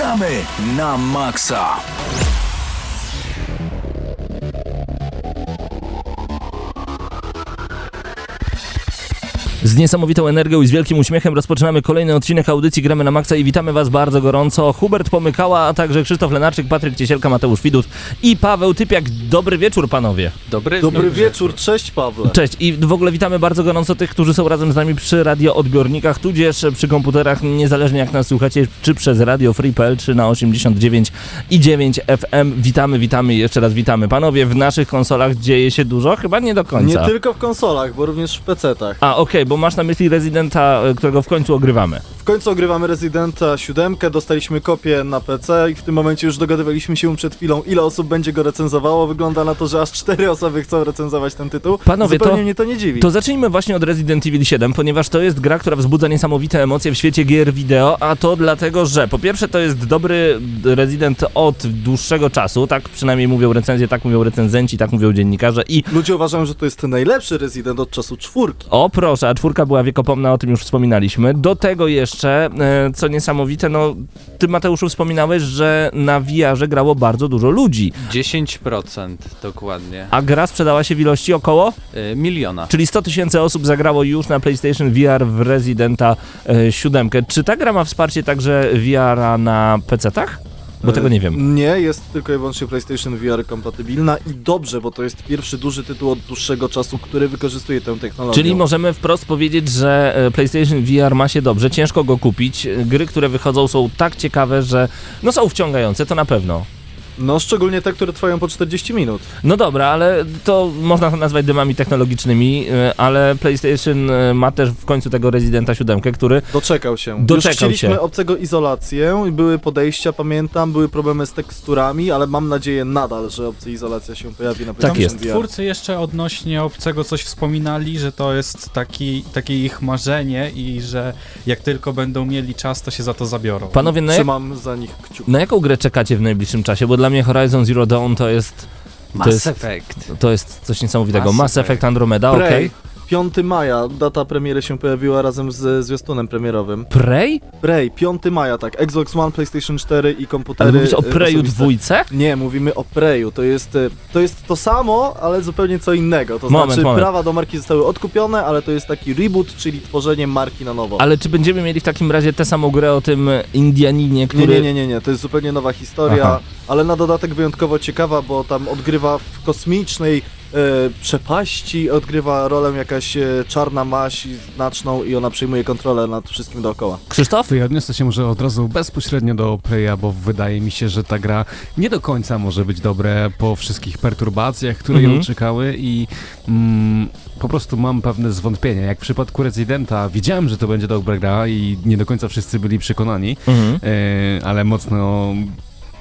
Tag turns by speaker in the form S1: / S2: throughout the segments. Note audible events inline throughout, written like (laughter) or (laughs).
S1: Gramy na maksa!
S2: Z niesamowitą energią i z wielkim uśmiechem rozpoczynamy kolejny odcinek audycji Gramy na Maxa i witamy Was bardzo gorąco. Hubert Pomykała, a także Krzysztof Lenarczyk, Patryk Ciesielka, Mateusz Widut i Paweł Typiak. Dobry wieczór panowie.
S3: Dobry,
S4: Dobry wieczór, cześć Pawle.
S2: Cześć i w ogóle witamy bardzo gorąco tych, którzy są razem z nami przy radioodbiornikach, tudzież przy komputerach, niezależnie jak nas słuchacie, czy przez Radio Free.pl, czy na 89 i 9 FM. Witamy, witamy i jeszcze raz witamy. Panowie, w naszych konsolach dzieje się dużo? Chyba nie do końca.
S4: Nie tylko w konsolach, bo również w PC-tach.
S2: A, okej, bo masz na myśli Residenta, e, którego w końcu ogrywamy.
S4: W końcu ogrywamy Residenta 7, dostaliśmy kopię na PC i w tym momencie już dogadywaliśmy się przed chwilą, ile osób będzie go recenzowało. Wygląda na to, że aż 4 osoby chcą recenzować ten tytuł.
S2: Panowie,
S4: Zupełnie
S2: to-
S4: mnie to nie dziwi.
S2: To zacznijmy właśnie od Resident Evil 7, ponieważ to jest gra, która wzbudza niesamowite emocje w świecie gier wideo, a to dlatego, że po pierwsze to jest dobry Resident od dłuższego czasu, tak przynajmniej mówią recenzje, tak mówią recenzenci, tak mówią dziennikarze i
S4: Ludzie uważają, że to jest najlepszy Resident od czasu czwórki.
S2: o proszę, a czwórka była wiekopomna, o tym już wspominaliśmy. Do tego jeszcze, e, co niesamowite, no ty Mateuszu wspominałeś, że na VR-ze grało bardzo dużo ludzi,
S3: 10% dokładnie.
S2: a gra sprzedała się w ilości około
S3: Y, miliona.
S2: Czyli 100 tysięcy osób zagrało już na PlayStation VR w Residenta e, 7. Czy ta gra ma wsparcie także VR-a na PC-tach? Bo tego nie wiem.
S4: Nie, jest tylko i wyłącznie PlayStation VR kompatybilna i dobrze, bo to jest pierwszy duży tytuł od dłuższego czasu, który wykorzystuje tę technologię.
S2: Czyli możemy wprost powiedzieć, że e, PlayStation VR ma się dobrze, ciężko go kupić. E, Gry, które wychodzą są tak ciekawe, że no są wciągające, to na pewno.
S4: No, szczególnie te, które trwają po 40 minut.
S2: No dobra, ale to można to nazwać dymami technologicznymi, e, ale PlayStation e, ma też w końcu tego Residenta 7, który
S4: Doczekał się.
S2: Doczekał
S4: Już chcieliśmy
S2: się.
S4: obcego izolację, i były podejścia, pamiętam, były problemy z teksturami, ale mam nadzieję nadal, że obcy izolacja się pojawi na
S2: Tak
S4: PlayStation
S2: jest.
S4: VR.
S5: Twórcy jeszcze odnośnie obcego coś wspominali, że to jest taki, takie ich marzenie i że jak tylko będą mieli czas, to się za to zabiorą.
S2: panowie, no jak,
S4: Trzymam za nich kciuki.
S2: na jaką grę czekacie w najbliższym czasie? Bo dla mnie Horizon Zero Dawn to jest
S3: Mass
S2: jest-
S3: Effect.
S2: To jest coś niesamowitego. Mass,
S3: Mass
S2: Effect. Andromeda, okej.
S4: Prey, 5 maja, data premiery się pojawiła razem z zwiastunem premierowym.
S2: Prey?
S4: Prey, 5 maja, tak, Xbox One, PlayStation 4 i komputery
S2: Ale mówisz o
S4: e,
S2: Preju
S4: osobiste.
S2: dwójce?
S4: Nie, mówimy o Preju. To jest, e, to jest to samo, ale zupełnie co innego. To
S2: Moment,
S4: znaczy,
S2: moment.
S4: prawa do marki zostały odkupione, ale to jest taki reboot, czyli tworzenie marki na nowo.
S2: Ale czy będziemy mieli w takim razie tę samą grę o tym Indianinie,
S4: Nie,
S2: który...
S4: nie, nie, nie, nie, to jest zupełnie nowa historia,
S2: Aha.
S4: ale na dodatek wyjątkowo ciekawa, bo tam odgrywa w kosmicznej przepaści, odgrywa rolę jakaś e, czarna maść znaczną i ona przejmuje kontrolę nad wszystkim dookoła.
S2: Krzysztof?
S6: To ja odniosę się może od razu bezpośrednio do Preya, bo wydaje mi się, że ta gra nie do końca może być dobre po wszystkich perturbacjach, które
S2: Mhm.
S6: ją czekały i mm, po prostu mam pewne zwątpienia. Jak w przypadku Residenta wiedziałem, że to będzie dobra gra i nie do końca wszyscy byli przekonani,
S2: Mhm.
S6: e, ale mocno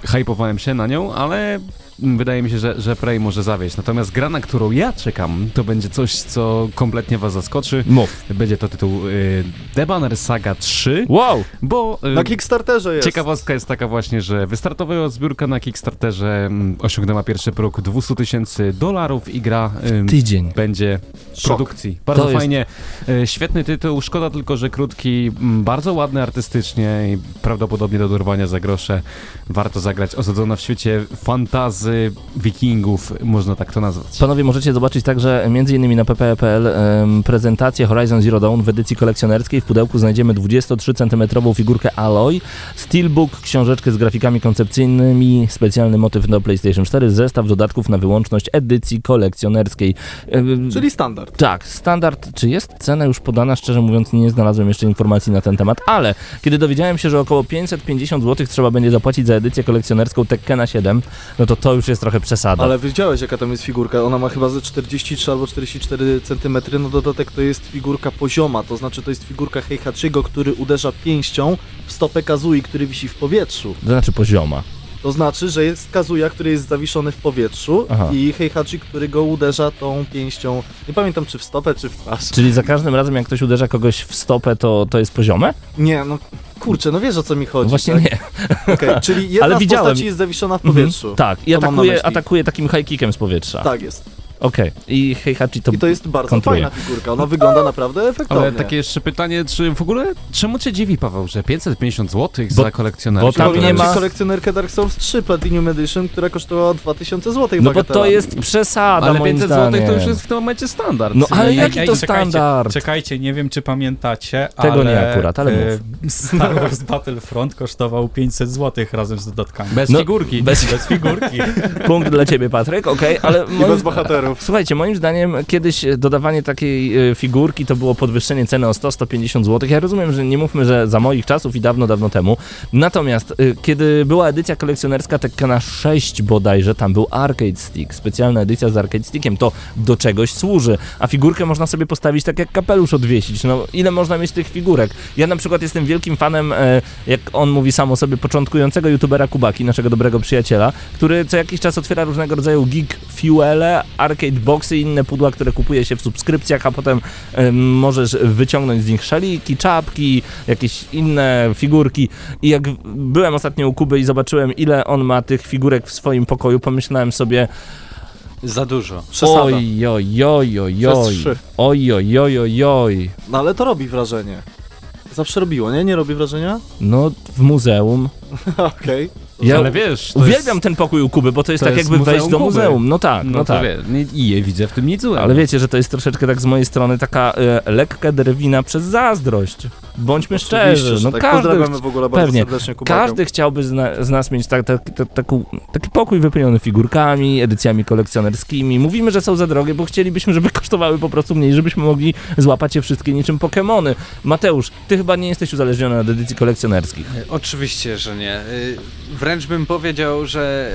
S6: hypowałem się na nią, ale wydaje mi się, że, że Prey może zawieść. Natomiast gra, na którą ja czekam, to będzie coś, co kompletnie was zaskoczy.
S2: Mów.
S6: Będzie to tytuł y, The Banner Saga 3,
S2: Wow!
S6: bo y,
S4: Na Kickstarterze jest.
S6: ciekawostka jest taka właśnie, że wystartowała zbiórka na Kickstarterze mm, osiągnęła pierwszy próg 200 tysięcy dolarów i gra ym,
S2: Tydzień.
S6: będzie w
S4: Szok.
S6: produkcji. Bardzo
S2: To jest-
S6: fajnie. Y, świetny tytuł, szkoda tylko, że krótki, mm, bardzo ładny artystycznie i prawdopodobnie do dorwania za grosze. Warto zagrać. Osadzona w świecie wikingów, można tak to nazwać.
S2: Panowie, możecie zobaczyć także m.in. na pp.pl em, prezentację Horizon Zero Dawn w edycji kolekcjonerskiej. W pudełku znajdziemy 23 cm figurkę Alloy, steelbook, książeczkę z grafikami koncepcyjnymi, specjalny motyw do PlayStation 4, zestaw dodatków na wyłączność edycji kolekcjonerskiej.
S4: Czyli standard.
S2: Tak, standard. Czy jest cena już podana? Szczerze mówiąc, nie znalazłem jeszcze informacji na ten temat, ale kiedy dowiedziałem się, że około 550 zł trzeba będzie zapłacić za edycję kolekcjonerską Tekkena 7, no to to już jest trochę przesada.
S4: Ale wiedziałeś jaka tam jest figurka? Ona ma chyba ze 43 albo 44 cm. No dodatek to jest figurka pozioma, to znaczy to jest figurka Heihachigo, który uderza pięścią w stopę Kazui, który wisi w powietrzu.
S2: To znaczy pozioma.
S4: To znaczy, że jest Kazuya, który jest zawieszony w powietrzu
S2: Aha.
S4: i Heihachi, który go uderza tą pięścią, nie pamiętam czy w stopę, czy w twarz.
S2: Czyli za każdym razem, jak ktoś uderza kogoś w stopę, to, to jest poziome?
S4: Nie, no kurczę, no wiesz o co mi chodzi.
S2: No właśnie
S4: tak?
S2: nie.
S4: Okej, czyli (laughs) jedna
S2: Ale
S4: z
S2: widziałem.
S4: postaci jest zawieszona w powietrzu.
S2: Tak, i atakuje, atakuje takim high kickiem z powietrza.
S4: Tak jest.
S2: Okej. I Heihachi to...
S4: I to jest bardzo
S2: kontruje.
S4: fajna figurka, ona wygląda naprawdę efektownie.
S6: Ale takie jeszcze pytanie, czy w ogóle, czemu cię dziwi, Paweł, że 550 zł
S2: Bo-
S6: za kolekcjonerkę?
S2: bo tam nie ma-
S4: kolekcjonerkę Dark Souls 3 Platinum Edition, która kosztowała 2000 zł.
S2: No bo to jest przesada,
S6: Ale
S2: moim
S6: 500
S2: zdaniem.
S6: zł to już jest w tym momencie standard.
S2: No ale jaki
S5: ej,
S2: to
S5: czekajcie,
S2: standard?
S5: Czekajcie, nie wiem czy pamiętacie,
S2: Tego
S5: ale
S2: nie akurat, ale
S5: e, Star Wars Battlefront kosztował 500 zł razem z dodatkami.
S6: Bez
S2: No,
S6: figurki.
S2: Bez
S5: Bez figurki. (laughs)
S2: punkt dla ciebie, Patryk, okej, ale
S4: I bez bohaterów.
S2: Słuchajcie, moim zdaniem kiedyś dodawanie takiej e, figurki to było podwyższenie ceny o 100-150 zł. Ja rozumiem, że nie mówmy, że za moich czasów i dawno, dawno temu. Natomiast e, kiedy była edycja kolekcjonerska Tekkena 6 bodajże, tam był Arcade Stick, specjalna edycja z Arcade Stickiem, to do czegoś służy. A figurkę można sobie postawić tak jak kapelusz odwiesić. No ile można mieć tych figurek? Ja na przykład jestem wielkim fanem, e, jak on mówi sam o sobie, początkującego youtubera Kubaki, naszego dobrego przyjaciela, który co jakiś czas otwiera różnego rodzaju geek fuele, arcade boxy i inne pudła, które kupuje się w subskrypcjach, a potem em, możesz wyciągnąć z nich szaliki, czapki, jakieś inne figurki. I jak byłem ostatnio u Kuby i zobaczyłem, ile on ma tych figurek w swoim pokoju, pomyślałem sobie,
S3: Za dużo.
S4: Przesada.
S2: oj, oj, oj, oj, oj,
S4: trzy.
S2: oj, oj, oj, oj, oj.
S4: No ale to robi wrażenie. Zawsze robiło, nie? Nie robi wrażenia?
S2: No, w muzeum. (laughs)
S4: Okej.
S2: Ja
S6: ale wiesz,
S2: uwielbiam
S6: jest,
S2: ten pokój u Kuby, bo to jest
S6: to
S2: tak
S6: jest
S2: jakby wejść do
S6: Kuby.
S2: muzeum. No tak, no,
S6: no,
S2: tak.
S6: wie, nie- i je widzę w tym nic złego.
S2: Ale wiecie, że to jest troszeczkę tak z mojej strony taka e, lekka drwina przez zazdrość. Bądźmy
S4: Oczywiście,
S2: szczerzy, no
S4: tak.
S2: każdy,
S4: Pozdrawiamy w ogóle bardzo
S2: pewnie.
S4: serdecznie Kubakę.
S2: każdy chciałby z, na, z nas mieć tak, tak, tak, taki pokój wypełniony figurkami, edycjami kolekcjonerskimi. Mówimy, że są za drogie, bo chcielibyśmy, żeby kosztowały po prostu mniej, żebyśmy mogli złapać je wszystkie niczym Pokemony. Mateusz, ty chyba nie jesteś uzależniony od edycji kolekcjonerskich.
S3: Oczywiście, że nie. Y, Wręcz bym powiedział, że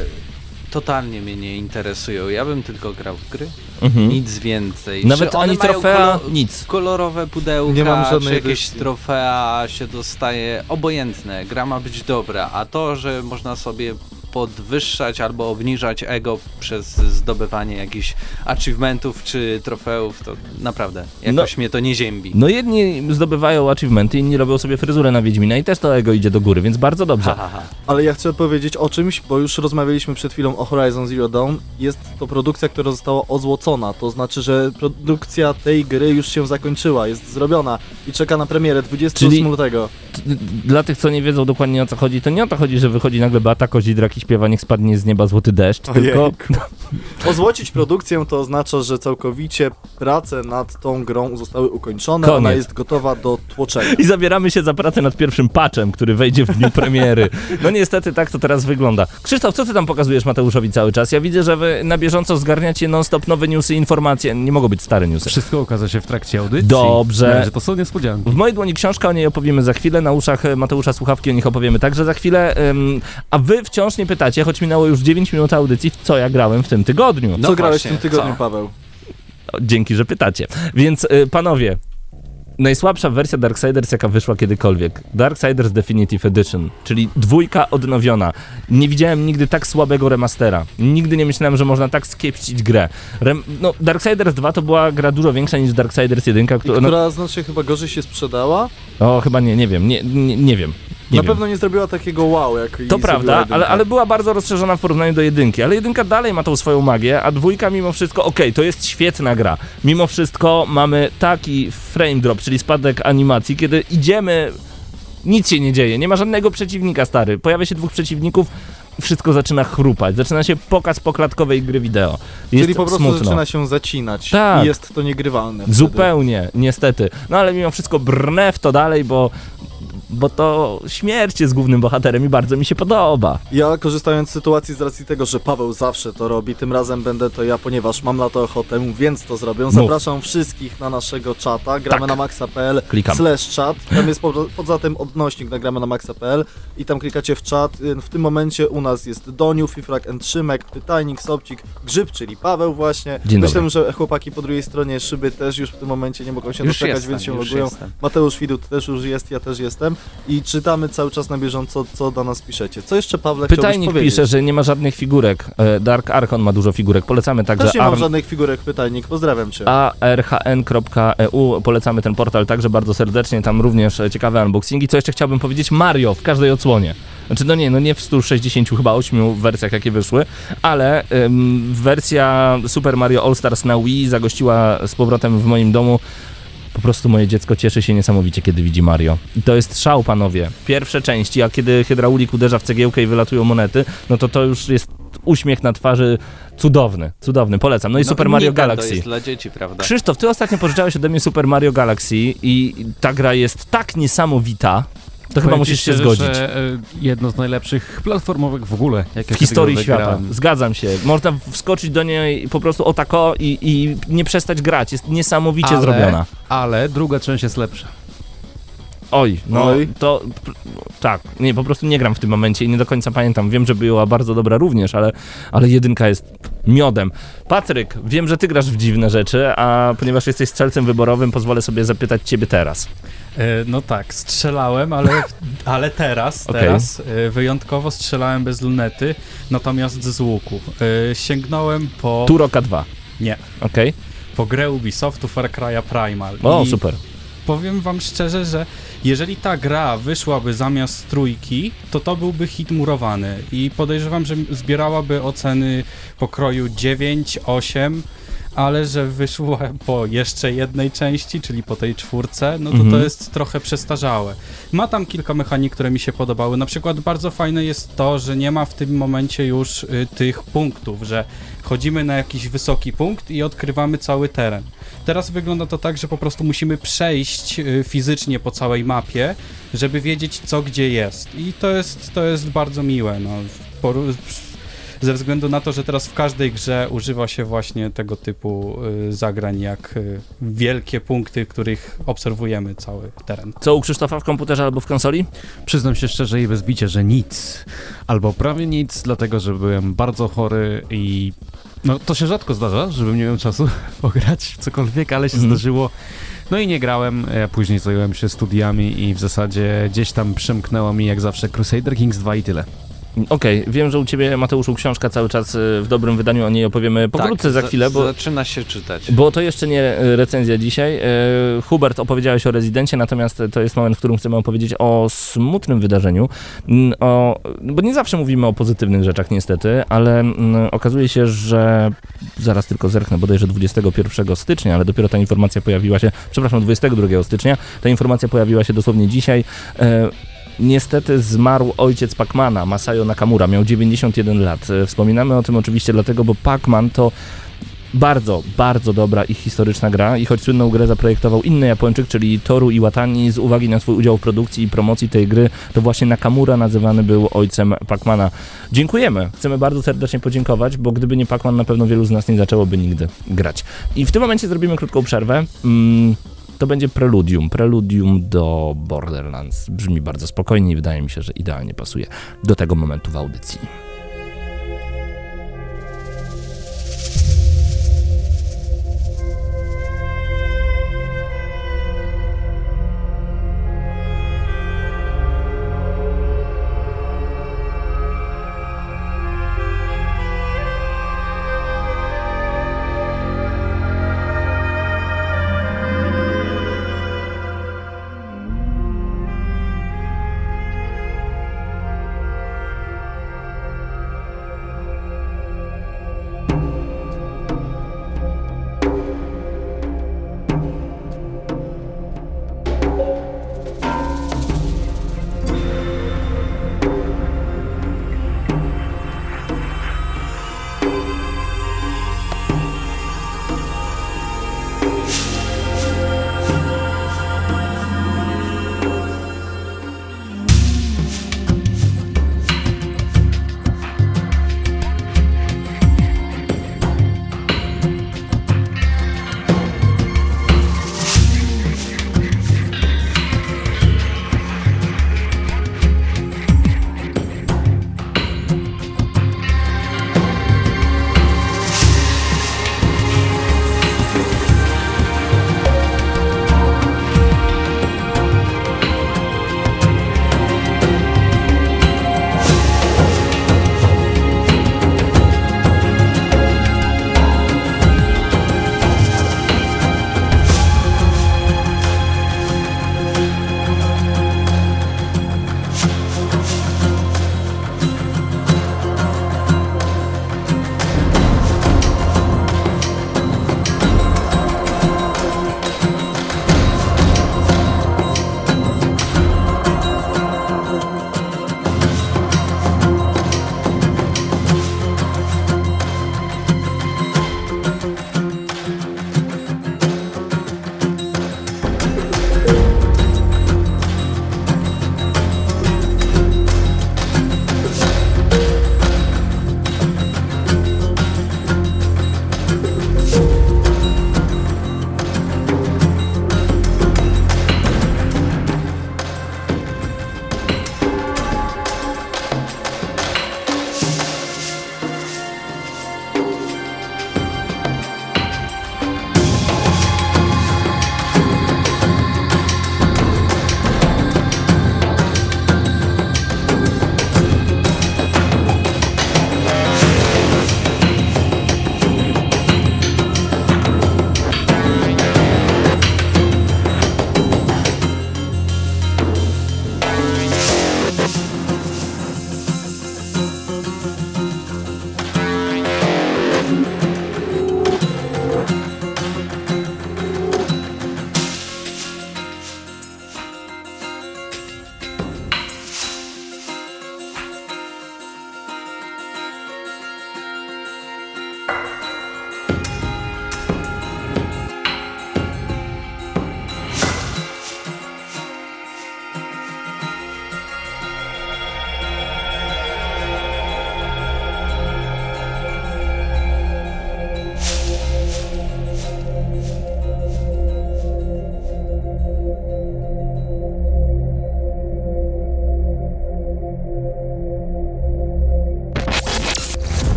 S3: totalnie mnie nie interesują. Ja bym tylko grał w gry.
S2: Mhm.
S3: Nic więcej.
S2: Nawet
S3: Czy
S2: ani
S3: mają
S2: trofea,
S3: kolor-
S2: nic.
S3: kolorowe pudełka,
S4: Nie mam
S3: czy jakieś
S4: edycji.
S3: trofea się dostaje, obojętne, gra ma być dobra, a to, że można sobie podwyższać albo obniżać ego przez zdobywanie jakichś achievementów czy trofeów, to naprawdę jakoś mnie to nie ziębi.
S2: No jedni zdobywają achievementy, inni robią sobie fryzurę na Wiedźmina i też to ego idzie do góry, więc bardzo dobrze.
S3: Ha, ha, ha.
S4: Ale ja chcę powiedzieć o czymś, bo już rozmawialiśmy przed chwilą o Horizon Zero Dawn. Jest to produkcja, która została ozłocona. To znaczy, że produkcja tej gry już się zakończyła, jest zrobiona i czeka na premierę 28
S2: Czyli-
S4: lutego.
S2: Dla tych, co nie wiedzą dokładnie o co chodzi, to nie o to chodzi, że wychodzi nagle Beata Kozidrak i śpiewa Niech spadnie z nieba złoty deszcz, tylko (laughs)
S4: Ozłocić produkcję to oznacza, że całkowicie prace nad tą grą zostały ukończone.
S2: Koniec.
S4: Ona jest gotowa do tłoczenia.
S2: i zabieramy się za pracę nad pierwszym patchem, który wejdzie w dniu premiery. No niestety tak to teraz wygląda. Krzysztof, co ty tam pokazujesz Mateuszowi cały czas? Ja widzę, że wy na bieżąco zgarniacie non-stop nowe newsy, informacje. Nie mogą być stare newsy.
S6: Wszystko okaże się w trakcie audycji.
S2: Dobrze.
S6: Że to są niespodzianki.
S2: W mojej dłoni książka, o niej opowiemy za chwilę, na uszach e, Mateusza słuchawki, o nich opowiemy także za chwilę, a wy wciąż nie pytacie, choć minęło już 9 minut audycji, w co ja grałem w tym tygodniu.
S3: No
S4: Co grałeś w
S3: właśnie,
S4: tym tygodniu,
S3: co?
S4: Paweł?
S2: O, Dzięki, że pytacie. Więc y, panowie, najsłabsza wersja Darksiders, jaka wyszła kiedykolwiek. Darksiders Definitive Edition, czyli dwójka odnowiona. Nie widziałem nigdy tak słabego remastera. Nigdy nie myślałem, że można tak skiepścić grę. Rem no, Darksiders 2 to była gra dużo większa niż Darksiders 1,
S4: I
S2: która... No,
S4: która znacznie chyba gorzej się sprzedała?
S2: o, chyba nie, nie wiem, nie, nie, nie wiem. Nie
S4: na
S2: wiem.
S4: pewno nie zrobiła takiego wow, jak
S2: To prawda, ale, ale była bardzo rozszerzona w porównaniu do jedynki. Ale jedynka dalej ma tą swoją magię, a dwójka mimo wszystko, okej, to jest świetna gra. Mimo wszystko mamy taki frame drop, czyli spadek animacji, kiedy idziemy, nic się nie dzieje, nie ma żadnego przeciwnika stary. Pojawia się dwóch przeciwników, wszystko zaczyna chrupać, zaczyna się pokaz poklatkowej gry wideo. Jest
S4: Czyli po prostu
S2: smutno.
S4: zaczyna się zacinać
S2: Tak.
S4: i jest to niegrywalne. wtedy.
S2: Zupełnie, niestety. No ale mimo wszystko brnę w to dalej, bo, bo to śmierć jest głównym bohaterem i bardzo mi się podoba.
S4: Ja korzystając z sytuacji z racji tego, że Paweł zawsze to robi, tym razem będę to ja, ponieważ mam na to ochotę, więc to zrobię. Zapraszam wszystkich na naszego czata, gramy
S2: Tak.
S4: na maxa.pl slash chat, tam jest po, (laughs) poza tym odnośnik na gramy na maxa.pl i tam klikacie w czat. Y, W tym momencie u nas jest Doniu, Fifrak and Szymek, Pytajnik, Sobcik, Grzyb, czyli Paweł właśnie.
S2: Dzień
S4: Myślę,
S2: dobry.
S4: że chłopaki po drugiej stronie szyby też już w tym momencie nie mogą się
S3: Już
S4: doczekać,
S3: jestem,
S4: więc się logują.
S3: jestem.
S4: Mateusz Widut też już jest, ja też jestem i czytamy cały czas na bieżąco, co do nas piszecie. Co jeszcze, Pawle,
S2: Pytajnik
S4: powiedzieć?
S2: pisze, że nie ma żadnych figurek. E, Dark Archon ma dużo figurek. Polecamy także
S4: Też nie mam żadnych figurek pytajnik, pozdrawiam cię.
S2: arhn.eu. Polecamy ten portal także bardzo serdecznie. Tam również e, ciekawe unboxingi. Co jeszcze chciałbym powiedzieć? Mario w każdej odsłonie. Znaczy, no nie, no nie w 160, chyba 8 wersjach, jakie wyszły, ale ym, wersja Super Mario All Stars na Wii zagościła z powrotem w moim domu. Po prostu moje dziecko cieszy się niesamowicie, kiedy widzi Mario. I to jest szał, panowie. Pierwsze części, a kiedy hydraulik uderza w cegiełkę i wylatują monety, no to to już jest uśmiech na twarzy cudowny, cudowny, polecam. No i Super Mario Galaxy.
S3: jest dla dzieci, prawda?
S2: Krzysztof, ty ostatnio pożyczałeś ode mnie Super Mario Galaxy i ta gra jest tak niesamowita, to chyba musisz się zgodzić.
S6: E, jedno z najlepszych platformowych w ogóle.
S2: W historii świata.
S6: grałem.
S2: Zgadzam się. Można wskoczyć do niej po prostu o tako i, i nie przestać grać. Jest niesamowicie
S6: Ale-
S2: zrobiona.
S6: Ale druga część jest lepsza.
S2: Oj, no
S4: Oj.
S2: to tak, nie, po prostu nie gram w tym momencie i nie do końca pamiętam. Wiem, że była bardzo dobra również, ale, ale jedynka jest miodem. Patryk, wiem, że ty grasz w dziwne rzeczy, a ponieważ jesteś strzelcem wyborowym, pozwolę sobie zapytać ciebie teraz.
S5: E, No tak, strzelałem, ale, ale teraz, teraz e, wyjątkowo strzelałem bez lunety, natomiast z łuku. E, Sięgnąłem po,
S2: Turoka 2,
S5: nie,
S2: okej?
S5: po grę Ubisoftu Far Cry'a Primal.
S2: O,
S5: I
S2: super.
S5: Powiem wam szczerze, że jeżeli ta gra wyszłaby zamiast trójki, to to byłby hit murowany. I podejrzewam, że zbierałaby oceny pokroju 9, 8, ale że wyszła po jeszcze jednej części, czyli po tej czwórce, no to
S2: Mhm.
S5: to jest trochę przestarzałe. Ma tam kilka mechanik, które mi się podobały. Na przykład bardzo fajne jest to, że nie ma w tym momencie już y, tych punktów, że chodzimy na jakiś wysoki punkt i odkrywamy cały teren. Teraz wygląda to tak, że po prostu musimy przejść y, fizycznie po całej mapie, żeby wiedzieć co gdzie jest. I to jest, to jest bardzo miłe. No. Poru- ze względu na to, że teraz w każdej grze używa się właśnie tego typu y, zagrań, jak y, wielkie punkty, których obserwujemy cały teren.
S2: Co u Krzysztofa w komputerze albo w konsoli?
S6: Przyznam się szczerze i bez bicia, że nic. Albo prawie nic, dlatego że byłem bardzo chory i... No to się rzadko zdarza, żebym nie miał czasu (laughs) pograć w cokolwiek, ale się
S2: Mhm.
S6: zdarzyło. No i nie grałem, ja później zająłem się studiami i w zasadzie gdzieś tam przemknęło mi jak zawsze Crusader Kings 2 i tyle.
S2: Okej, wiem, że u ciebie, Mateuszu, książka cały czas y, w dobrym wydaniu, o niej opowiemy pokrótce za
S3: za-
S2: chwilę, bo
S3: Zaczyna się czytać.
S2: Bo to jeszcze nie y, recenzja dzisiaj. Y, Hubert, opowiedziałeś o rezydencie, natomiast to jest moment, w którym chcemy opowiedzieć o smutnym wydarzeniu. O, bo nie zawsze mówimy o pozytywnych rzeczach, niestety, ale okazuje się, że zaraz tylko zerknę, bodajże 21 stycznia, ale dopiero ta informacja pojawiła się, przepraszam, 22 stycznia. Ta informacja pojawiła się dosłownie dzisiaj. Niestety zmarł ojciec Pacmana, Masayo Nakamura, miał 91 lat. E, Wspominamy o tym oczywiście dlatego, bo Pacman to bardzo, bardzo dobra i historyczna gra i choć słynną grę zaprojektował inny Japończyk, czyli Toru Iwatani, z uwagi na swój udział w produkcji i promocji tej gry, to właśnie Nakamura nazywany był ojcem Pacmana. Dziękujemy, chcemy bardzo serdecznie podziękować, bo gdyby nie Pacman, na pewno wielu z nas nie zaczęłoby nigdy grać. I w tym momencie zrobimy krótką przerwę. Mm, to będzie preludium, preludium do Borderlands. Brzmi bardzo spokojnie i wydaje mi się, że idealnie pasuje do tego momentu w audycji.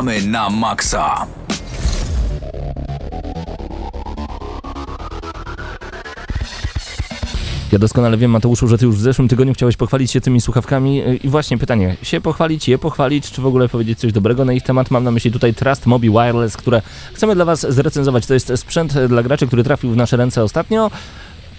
S1: Gramy na maksa.
S2: Ja doskonale wiem, Mateuszu, że ty już w zeszłym tygodniu chciałeś pochwalić się tymi słuchawkami y, i właśnie pytanie, się pochwalić, je pochwalić, czy w ogóle powiedzieć coś dobrego na ich temat? Mam na myśli tutaj Trust Mobi Wireless, które chcemy dla was zrecenzować. To jest sprzęt dla graczy, który trafił w nasze ręce ostatnio.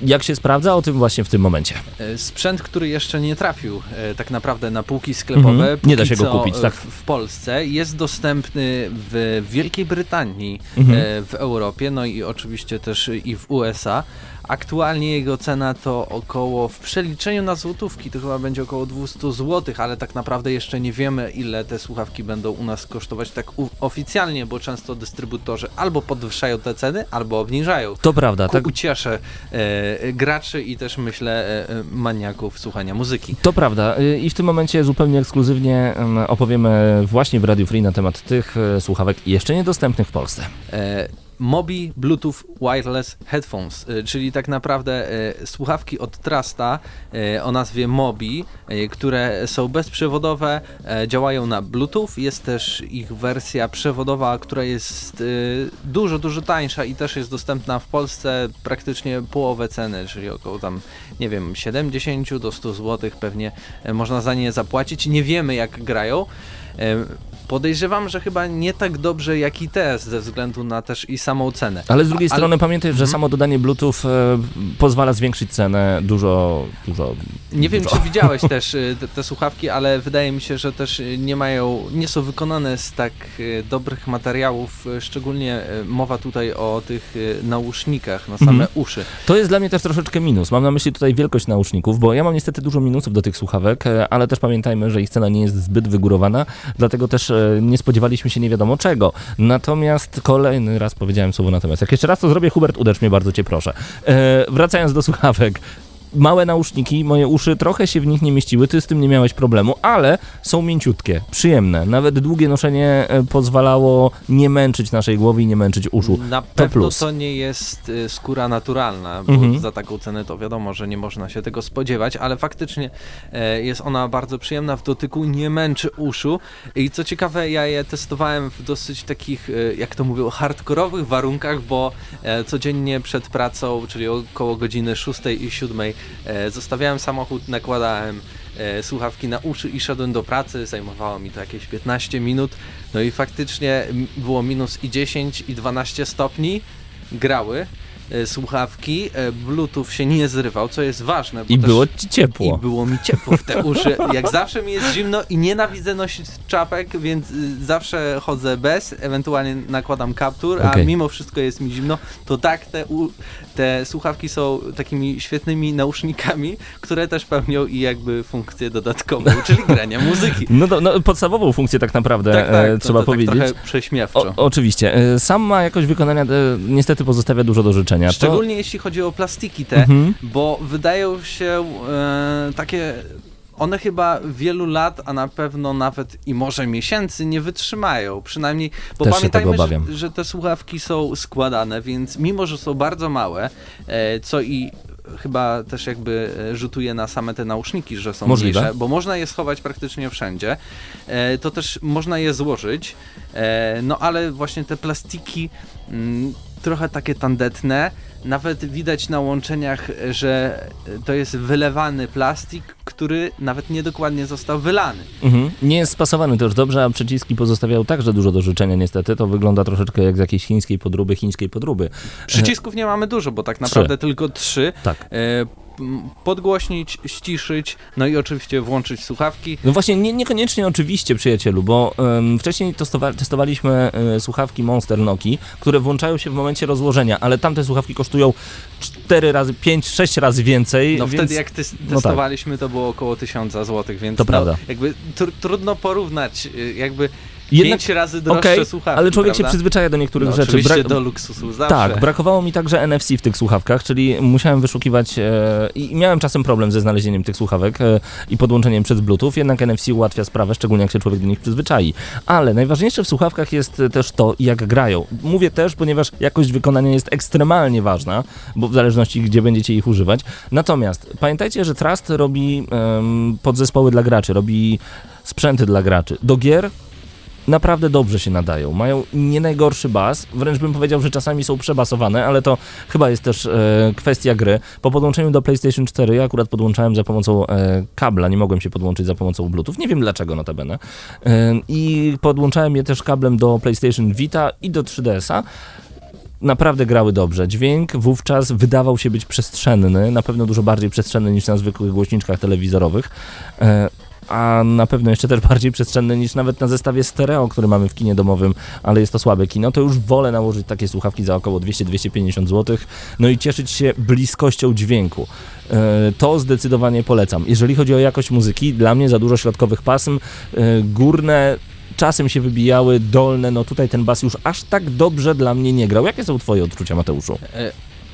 S2: Jak się sprawdza? O tym właśnie w tym momencie.
S3: E, Sprzęt, który jeszcze nie trafił e, tak naprawdę na półki sklepowe,
S2: Mhm. Nie da się go kupić, tak.
S3: W, w Polsce jest dostępny w Wielkiej Brytanii,
S2: Mhm.
S3: e, w Europie, no i oczywiście też i w USA. Aktualnie jego cena to około, w przeliczeniu na złotówki, to chyba będzie około 200 zł, ale tak naprawdę jeszcze nie wiemy, ile te słuchawki będą u nas kosztować tak oficjalnie, bo często dystrybutorzy albo podwyższają te ceny, albo obniżają
S2: To prawda,
S3: ku
S2: tak.
S3: uciesze e, graczy i też myślę e, e, maniaków słuchania muzyki.
S2: To prawda y, i w tym momencie zupełnie ekskluzywnie em, opowiemy właśnie w Radio Free na temat tych e, słuchawek jeszcze niedostępnych w Polsce.
S3: E, Mobi Bluetooth Wireless Headphones, e, czyli tak naprawdę e, słuchawki od Trusta e, o nazwie Mobi, które są bezprzewodowe, działają na Bluetooth. Jest też ich wersja przewodowa, która jest dużo, dużo tańsza i też jest dostępna w Polsce praktycznie połowę ceny, czyli około tam, nie wiem, 70 do 100 zł pewnie można za nie zapłacić. Nie wiemy jak grają. E, Podejrzewam, że chyba nie tak dobrze jak i te, ze względu na też i samą cenę.
S2: Ale z drugiej
S3: Ale-
S2: strony pamiętaj, że
S3: Mhm.
S2: samo dodanie Bluetooth e, pozwala zwiększyć cenę dużo, dużo.
S3: Nie wiem,
S2: dużo.
S3: czy widziałeś (laughs) też y, te, te słuchawki, ale wydaje mi się, że też y, nie mają, nie są wykonane z tak y, dobrych materiałów, szczególnie mowa tutaj o tych nausznikach na same
S2: Mhm.
S3: uszy.
S2: To jest dla mnie też troszeczkę minus. Mam na myśli tutaj wielkość nauszników, bo ja mam niestety dużo minusów do tych słuchawek, e, ale też pamiętajmy, że ich cena nie jest zbyt wygórowana, dlatego też e, nie spodziewaliśmy się nie wiadomo czego. Natomiast kolejny raz powiedziałem słowo natomiast. Jak jeszcze raz to zrobię, Hubert, uderz mnie bardzo cię proszę. E, wracając do słuchawek. Małe nauszniki, moje uszy trochę się w nich nie mieściły, ty z tym nie miałeś problemu, ale są mięciutkie, przyjemne. Nawet długie noszenie e, pozwalało nie męczyć naszej głowy i nie męczyć uszu.
S3: Na pewno
S2: plus.
S3: to nie jest y, skóra naturalna, bo
S2: Mhm.
S3: za taką cenę to wiadomo, że nie można się tego spodziewać, ale faktycznie e, jest ona bardzo przyjemna w dotyku, nie męczy uszu i co ciekawe, ja je testowałem w dosyć takich, e, jak to mówią, hardkorowych warunkach, bo e, codziennie przed pracą, czyli około godziny 6 i 7 e, zostawiałem samochód, nakładałem e, słuchawki na uszy i szedłem do pracy, zajmowało mi to jakieś 15 minut, no i faktycznie było minus i 10 i 12 stopni, grały e, słuchawki, e, bluetooth się nie zrywał, co jest ważne. Bo
S2: I było ci ciepło.
S3: i było mi ciepło w te uszy. Jak zawsze mi jest zimno i nienawidzę nosić czapek, więc y, zawsze chodzę bez, ewentualnie nakładam kaptur, a
S2: Okej.
S3: mimo wszystko jest mi zimno, to tak te, te słuchawki są takimi świetnymi nausznikami, które też pełnią i jakby funkcję dodatkową, (laughs) czyli grania muzyki.
S2: No, to, no podstawową funkcję tak naprawdę
S3: Tak, tak,
S2: e,
S3: no
S2: trzeba
S3: to
S2: powiedzieć.
S3: Tak trochę prześmiewczo.
S2: O, oczywiście. E, Sam ma jakość wykonania, e, niestety pozostawia dużo do życzenia. To-
S3: Szczególnie jeśli chodzi o plastiki te,
S2: Mhm.
S3: bo wydają się e, takie. One chyba wielu lat, a na pewno nawet i może miesięcy nie wytrzymają. Przynajmniej, bo
S2: Też
S3: pamiętajmy, że, że te słuchawki są składane, więc mimo, że są bardzo małe, e, co i chyba też jakby e, rzutuje na same te nauszniki, że są
S2: Możliwe.
S3: mniejsze, bo można je schować praktycznie wszędzie, e, to też można je złożyć, no ale właśnie te plastiki mm, trochę takie tandetne, nawet widać na łączeniach, że to jest wylewany plastik, który nawet niedokładnie został wylany.
S2: Mhm. Nie jest spasowany też dobrze, a przyciski pozostawiają także dużo do życzenia niestety. To wygląda troszeczkę jak z jakiejś chińskiej podróby, chińskiej podróby.
S3: Przycisków nie mamy dużo, bo tak naprawdę tylko trzy.
S2: Tak.
S3: E, podgłośnić, ściszyć, no i oczywiście włączyć słuchawki.
S2: No właśnie, nie, niekoniecznie oczywiście, przyjacielu, bo wcześniej testowa testowaliśmy e, słuchawki Monster Noki, które włączają się w momencie rozłożenia, ale tamte słuchawki kosztują 4 razy, 5, 6 razy więcej.
S3: No
S2: więc...
S3: wtedy jak
S2: tak.
S3: testowaliśmy to było około 1000 zł, więc
S2: To
S3: no,
S2: prawda.
S3: jakby tr- trudno porównać, y, jakby
S2: Jednak,
S3: pięć razy droższe
S2: okej,
S3: słuchawki,
S2: ale człowiek się
S3: prawda?
S2: przyzwyczaja do niektórych
S3: no,
S2: rzeczy. Bra-
S3: do luksusu zawsze.
S2: Tak, brakowało mi także NFC w tych słuchawkach, czyli musiałem wyszukiwać e, i miałem czasem problem ze znalezieniem tych słuchawek e, i podłączeniem przez Bluetooth, jednak NFC ułatwia sprawę, szczególnie jak się człowiek do nich przyzwyczai. Ale najważniejsze w słuchawkach jest e, też to, jak grają. Mówię też, ponieważ jakość wykonania jest ekstremalnie ważna, bo w zależności gdzie będziecie ich używać. Natomiast pamiętajcie, że Trust robi em, podzespoły dla graczy, robi sprzęty dla graczy. Do gier naprawdę dobrze się nadają. Mają nie najgorszy bas, wręcz bym powiedział, że czasami są przebasowane, ale to chyba jest też e, kwestia gry. Po podłączeniu do PlayStation 4 ja akurat podłączałem za pomocą e, kabla, nie mogłem się podłączyć za pomocą Bluetooth, nie wiem dlaczego notabene. E, I podłączałem je też kablem do PlayStation Vita i do 3DS-a. Naprawdę grały dobrze. Dźwięk wówczas wydawał się być przestrzenny, na pewno dużo bardziej przestrzenny niż na zwykłych głośniczkach telewizorowych. E, a na pewno jeszcze też bardziej przestrzenny niż nawet na zestawie stereo, który mamy w kinie domowym, ale jest to słabe kino, to już wolę nałożyć takie słuchawki za około 200-250 zł, no i cieszyć się bliskością dźwięku. E, To zdecydowanie polecam. Jeżeli chodzi o jakość muzyki, dla mnie za dużo środkowych pasm, e, górne czasem się wybijały, dolne, no tutaj ten bas już aż tak dobrze dla mnie nie grał. Jakie są twoje odczucia, Mateuszu?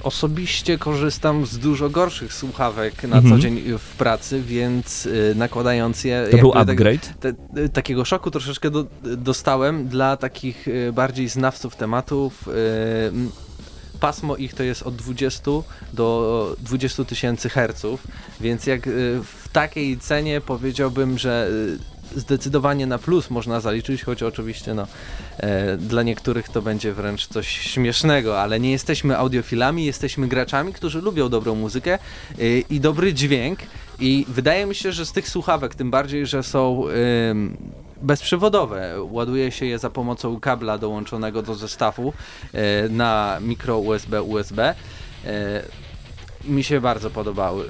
S3: Osobiście korzystam z dużo gorszych słuchawek na
S2: Mhm.
S3: co dzień w pracy, więc y, nakładając je.
S2: To był
S3: tak-
S2: upgrade?
S3: te, y, takiego szoku troszeczkę do, dostałem dla takich y, bardziej znawców tematów. Pasmo ich to jest od 20 do 20 tysięcy herców, więc jak w takiej cenie powiedziałbym, że zdecydowanie na plus można zaliczyć, choć oczywiście no, e, dla niektórych to będzie wręcz coś śmiesznego, ale nie jesteśmy audiofilami, jesteśmy graczami, którzy lubią dobrą muzykę y, i dobry dźwięk. I wydaje mi się, że z tych słuchawek, tym bardziej, że są ym, bezprzewodowe, ładuje się je za pomocą kabla dołączonego do zestawu e, na mikro USB USB, e, mi się bardzo podobały.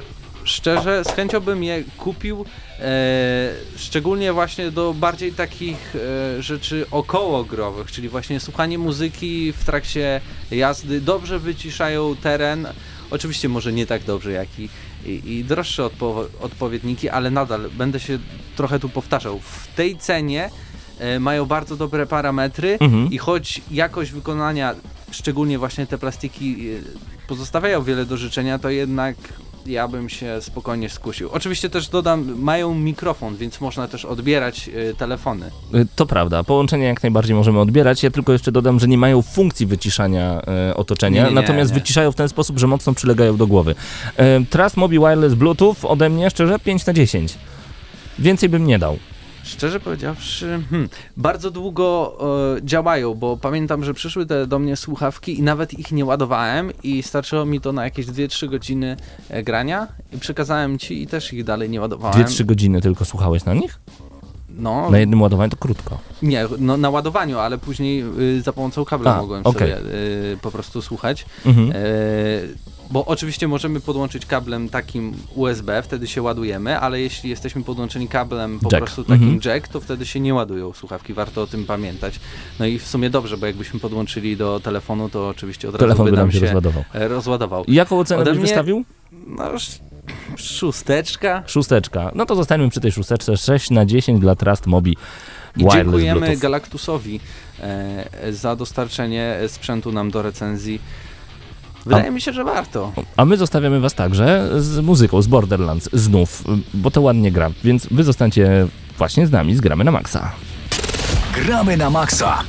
S3: Szczerze, z chęcią bym je kupił, e, szczególnie właśnie do bardziej takich e, rzeczy okołogrowych, czyli właśnie słuchanie muzyki w trakcie jazdy. Dobrze wyciszają teren, oczywiście może nie tak dobrze jak i, i, i droższe odpo odpowiedniki, ale nadal będę się trochę tu powtarzał. W tej cenie e, mają bardzo dobre parametry
S2: Mhm.
S3: i choć jakość wykonania, szczególnie właśnie te plastiki e, pozostawiają wiele do życzenia, to jednak ja bym się spokojnie skusił. Oczywiście też dodam, mają mikrofon, więc można też odbierać e, telefony.
S2: Y, To prawda, połączenie jak najbardziej możemy odbierać. Ja tylko jeszcze dodam, że nie mają funkcji wyciszania e, otoczenia,
S3: Nie, nie,
S2: natomiast
S3: nie.
S2: wyciszają w ten sposób, że mocno przylegają do głowy. E, Trust Mobi Wireless Bluetooth ode mnie szczerze 5 na 10. Więcej bym nie dał.
S3: Szczerze powiedziawszy, hmm, bardzo długo e, działają, bo pamiętam, że przyszły te do mnie słuchawki i nawet ich nie ładowałem i starczyło mi to na jakieś 2-3 godziny e, grania i przekazałem ci i też ich dalej nie ładowałem.
S2: 2-3 godziny tylko słuchałeś na nich?
S3: No,
S2: Na jednym ładowaniu to krótko.
S3: nie, no, na ładowaniu, ale później y, za pomocą kabla
S2: A,
S3: mogłem
S2: okej.
S3: sobie y, po prostu słuchać.
S2: Mhm.
S3: E, bo oczywiście możemy podłączyć kablem takim USB, wtedy się ładujemy, ale jeśli jesteśmy podłączeni kablem po
S2: Jack.
S3: prostu takim
S2: Mhm.
S3: jack, to wtedy się nie ładują słuchawki, warto o tym pamiętać. No i w sumie dobrze, bo jakbyśmy podłączyli do telefonu, to oczywiście od razu
S2: Telefon
S3: by
S2: nam się rozładował.
S3: e, rozładował.
S2: I Jaką ocenę byś
S3: mnie-
S2: wystawił?
S3: No sz- szósteczka.
S2: Szósteczka. No to zostańmy przy tej szósteczce. 6 na 10 dla Trust Mobi
S3: I dziękujemy
S2: Bluetooth.
S3: Galactusowi e, za dostarczenie sprzętu nam do recenzji. Wydaje mi się, że warto.
S2: A my zostawiamy was także z muzyką, z Borderlands, znów, bo to ładnie gra. Więc wy zostańcie właśnie z nami, zgramy na maksa.
S1: Gramy na maksa.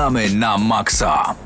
S1: Gramy na maksa.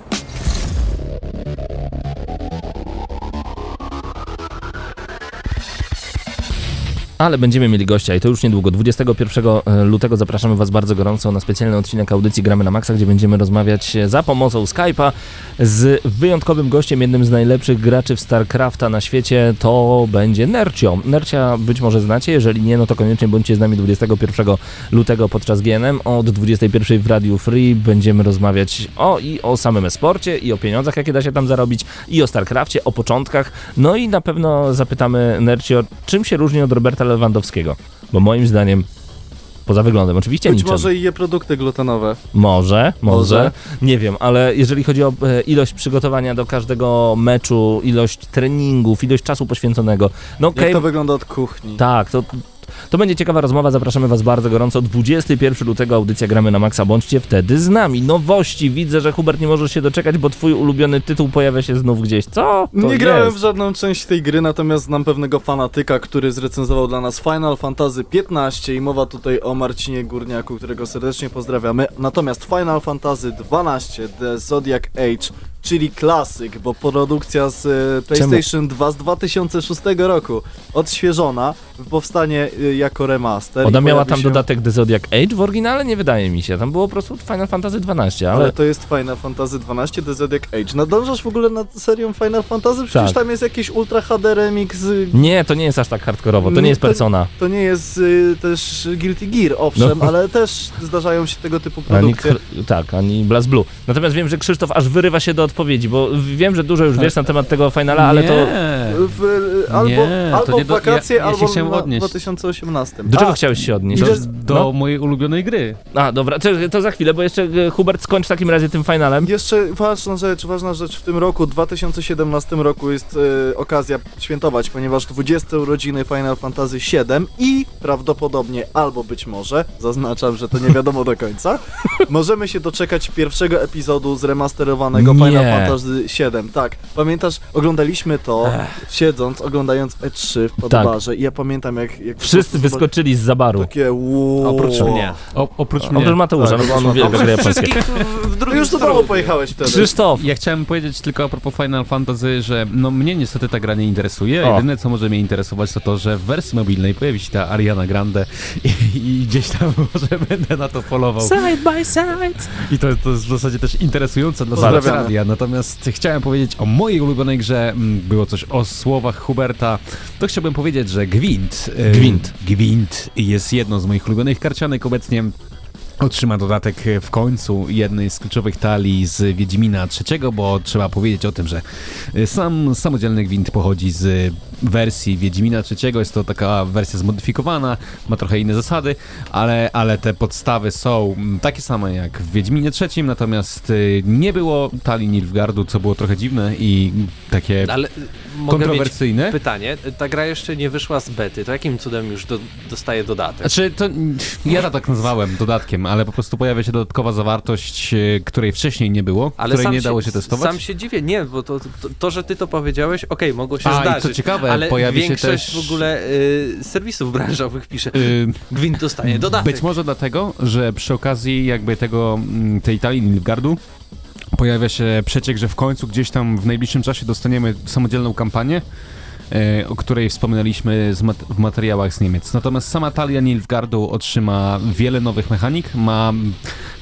S2: Ale będziemy mieli gościa i to już niedługo. 21 lutego zapraszamy Was bardzo gorąco na specjalny odcinek audycji Gramy na Maxa, gdzie będziemy rozmawiać za pomocą Skype'a z wyjątkowym gościem, jednym z najlepszych graczy w StarCrafta na świecie. To będzie Nercio. Nercia być może znacie, jeżeli nie, no to koniecznie bądźcie z nami 21 lutego podczas GNM. Od 21 w Radiu Free będziemy rozmawiać o i o samym esporcie, i o pieniądzach, jakie da się tam zarobić, i o StarCrafcie, o początkach. No i na pewno zapytamy Nercio, czym się różni od Roberta Lewandowskiego. Bo moim zdaniem, poza wyglądem, oczywiście
S4: Być
S2: niczym.
S4: może i je produkty glutenowe.
S2: Może, może,
S4: Może.
S2: nie wiem, ale jeżeli chodzi o e, ilość przygotowania do każdego meczu, ilość treningów, ilość czasu poświęconego, no okej,
S4: Jak to wygląda od kuchni?
S2: tak, to, to będzie ciekawa rozmowa, zapraszamy Was bardzo gorąco. 21 lutego audycja Gramy na Maxa, bądźcie wtedy z nami. Nowości, widzę, że Hubert nie możesz się doczekać, bo Twój ulubiony tytuł pojawia się znów gdzieś. Co? To
S4: Nie grałem
S2: jest?
S4: w żadną część tej gry, natomiast znam pewnego fanatyka, który zrecenzował dla nas Final Fantasy XV i mowa tutaj o Marcinie Górniaku, którego serdecznie pozdrawiamy. Natomiast Final Fantasy XII The Zodiac Age, czyli klasyk, bo produkcja z e, PlayStation 2 z 2006 roku, odświeżona, powstanie e, jako remaster.
S2: Ona
S4: i
S2: miała
S4: pojawi
S2: tam
S4: się-
S2: dodatek The Zodiac Age w oryginale? Nie wydaje mi się. Tam było po prostu Final Fantasy XII, ale...
S4: Ale to jest Final Fantasy XII The Zodiac Age. Nadążasz w ogóle nad serią Final Fantasy? Przecież
S2: Tak.
S4: tam jest jakiś Ultra HD remix
S2: Nie, to nie jest aż tak hardkorowo, to
S4: Nie,
S2: jest
S4: to-
S2: Persona.
S4: To nie jest y, też Guilty Gear, owszem,
S2: No.
S4: ale też zdarzają się tego typu
S2: Ani,
S4: produkcje.
S2: Kr- tak, ani Blast Blue. Natomiast wiem, że Krzysztof aż wyrywa się do odpowiedzi, bo wiem, że dużo już wiesz na temat tego finala, ale to...
S6: Nie.
S4: W, y, albo
S6: Nie, to
S4: albo
S6: nie
S4: w
S6: do-
S4: wakacje,
S6: ja- ja się
S4: albo
S6: odnieść.
S4: 2018.
S2: Do czego
S4: A,
S2: chciałeś się odnieść?
S6: Do,
S4: Idę-
S6: do
S2: no.
S6: mojej ulubionej gry.
S2: A, dobra, to, to za chwilę, bo jeszcze e, Hubert skończ w takim razie tym finalem.
S4: Jeszcze ważna rzecz, ważna rzecz w tym roku, 2017 roku jest y, okazja świętować, ponieważ 20 urodziny Final Fantasy VII i prawdopodobnie, albo być może, zaznaczam, że to nie wiadomo do końca, (laughs) możemy się doczekać pierwszego epizodu zremasterowanego
S2: Nie.
S4: Final Fantasy VII. Tak, pamiętasz, oglądaliśmy to, siedząc, oglądając E3 w podbarze i ja pamiętam jak... jak
S2: Wszyscy wyskoczyli z zabaru.
S4: Takie wow.
S3: Oprócz mnie.
S6: O, oprócz mnie.
S2: Oprócz Mateusza,
S4: Tak,
S2: no bo on
S4: oprócz
S2: uwielbia gry japońskie.
S3: W, w
S4: No
S3: drugim
S4: już do domu pojechałeś wtedy.
S2: Krzysztof!
S6: Ja chciałem powiedzieć tylko a propos Final Fantasy, że no mnie niestety ta gra nie interesuje.
S2: O.
S6: Jedyne co może mnie interesować to to, że w wersji mobilnej pojawi się ta Ariana Grande i, i gdzieś tam (laughs) może będę na to polował.
S2: Side by side!
S6: I to, to jest w zasadzie też interesujące dla słuchaczy radia. Natomiast chciałem powiedzieć o mojej ulubionej grze. Mm, Było coś o słowach Huberta. To chciałbym powiedzieć, że Gwint. e,
S2: Gwint.
S6: Gwint jest jedną z moich ulubionych karcianek obecnie. Otrzyma dodatek w końcu jednej z kluczowych talii z Wiedźmina III, bo trzeba powiedzieć o tym, że sam samodzielny gwint pochodzi z wersji Wiedźmina III. Jest to taka wersja zmodyfikowana, ma trochę inne zasady, ale, ale te podstawy są takie same jak w Wiedźminie III, natomiast y, nie było talii Nilfgaardu, co było trochę dziwne i takie
S3: Ale y,
S6: kontrowersyjne.
S3: pytanie. Ta gra jeszcze nie wyszła z bety, to jakim cudem już do, dostaje dodatek?
S6: Znaczy, to ja to tak nazwałem dodatkiem, ale po prostu pojawia się dodatkowa zawartość, e, której wcześniej nie było, której nie dało się testować.
S3: Sam się dziwię, nie, bo to, to, to że ty to powiedziałeś, okej, mogło się
S6: A, i
S3: zdarzyć.
S6: co ciekawe,
S3: ale
S6: pojawi się
S3: większość
S6: też-
S3: w ogóle y, serwisów branżowych pisze,
S6: Y,
S3: Gwint dostaje dodatek.
S6: Być może dlatego, że przy okazji jakby tego, mm, tej talii Nilfgaardu pojawia się przeciek, że w końcu gdzieś tam w najbliższym czasie dostaniemy samodzielną kampanię, e, o której wspominaliśmy mat- w materiałach z Niemiec. Natomiast sama talia Nilfgaardu otrzyma wiele nowych mechanik, ma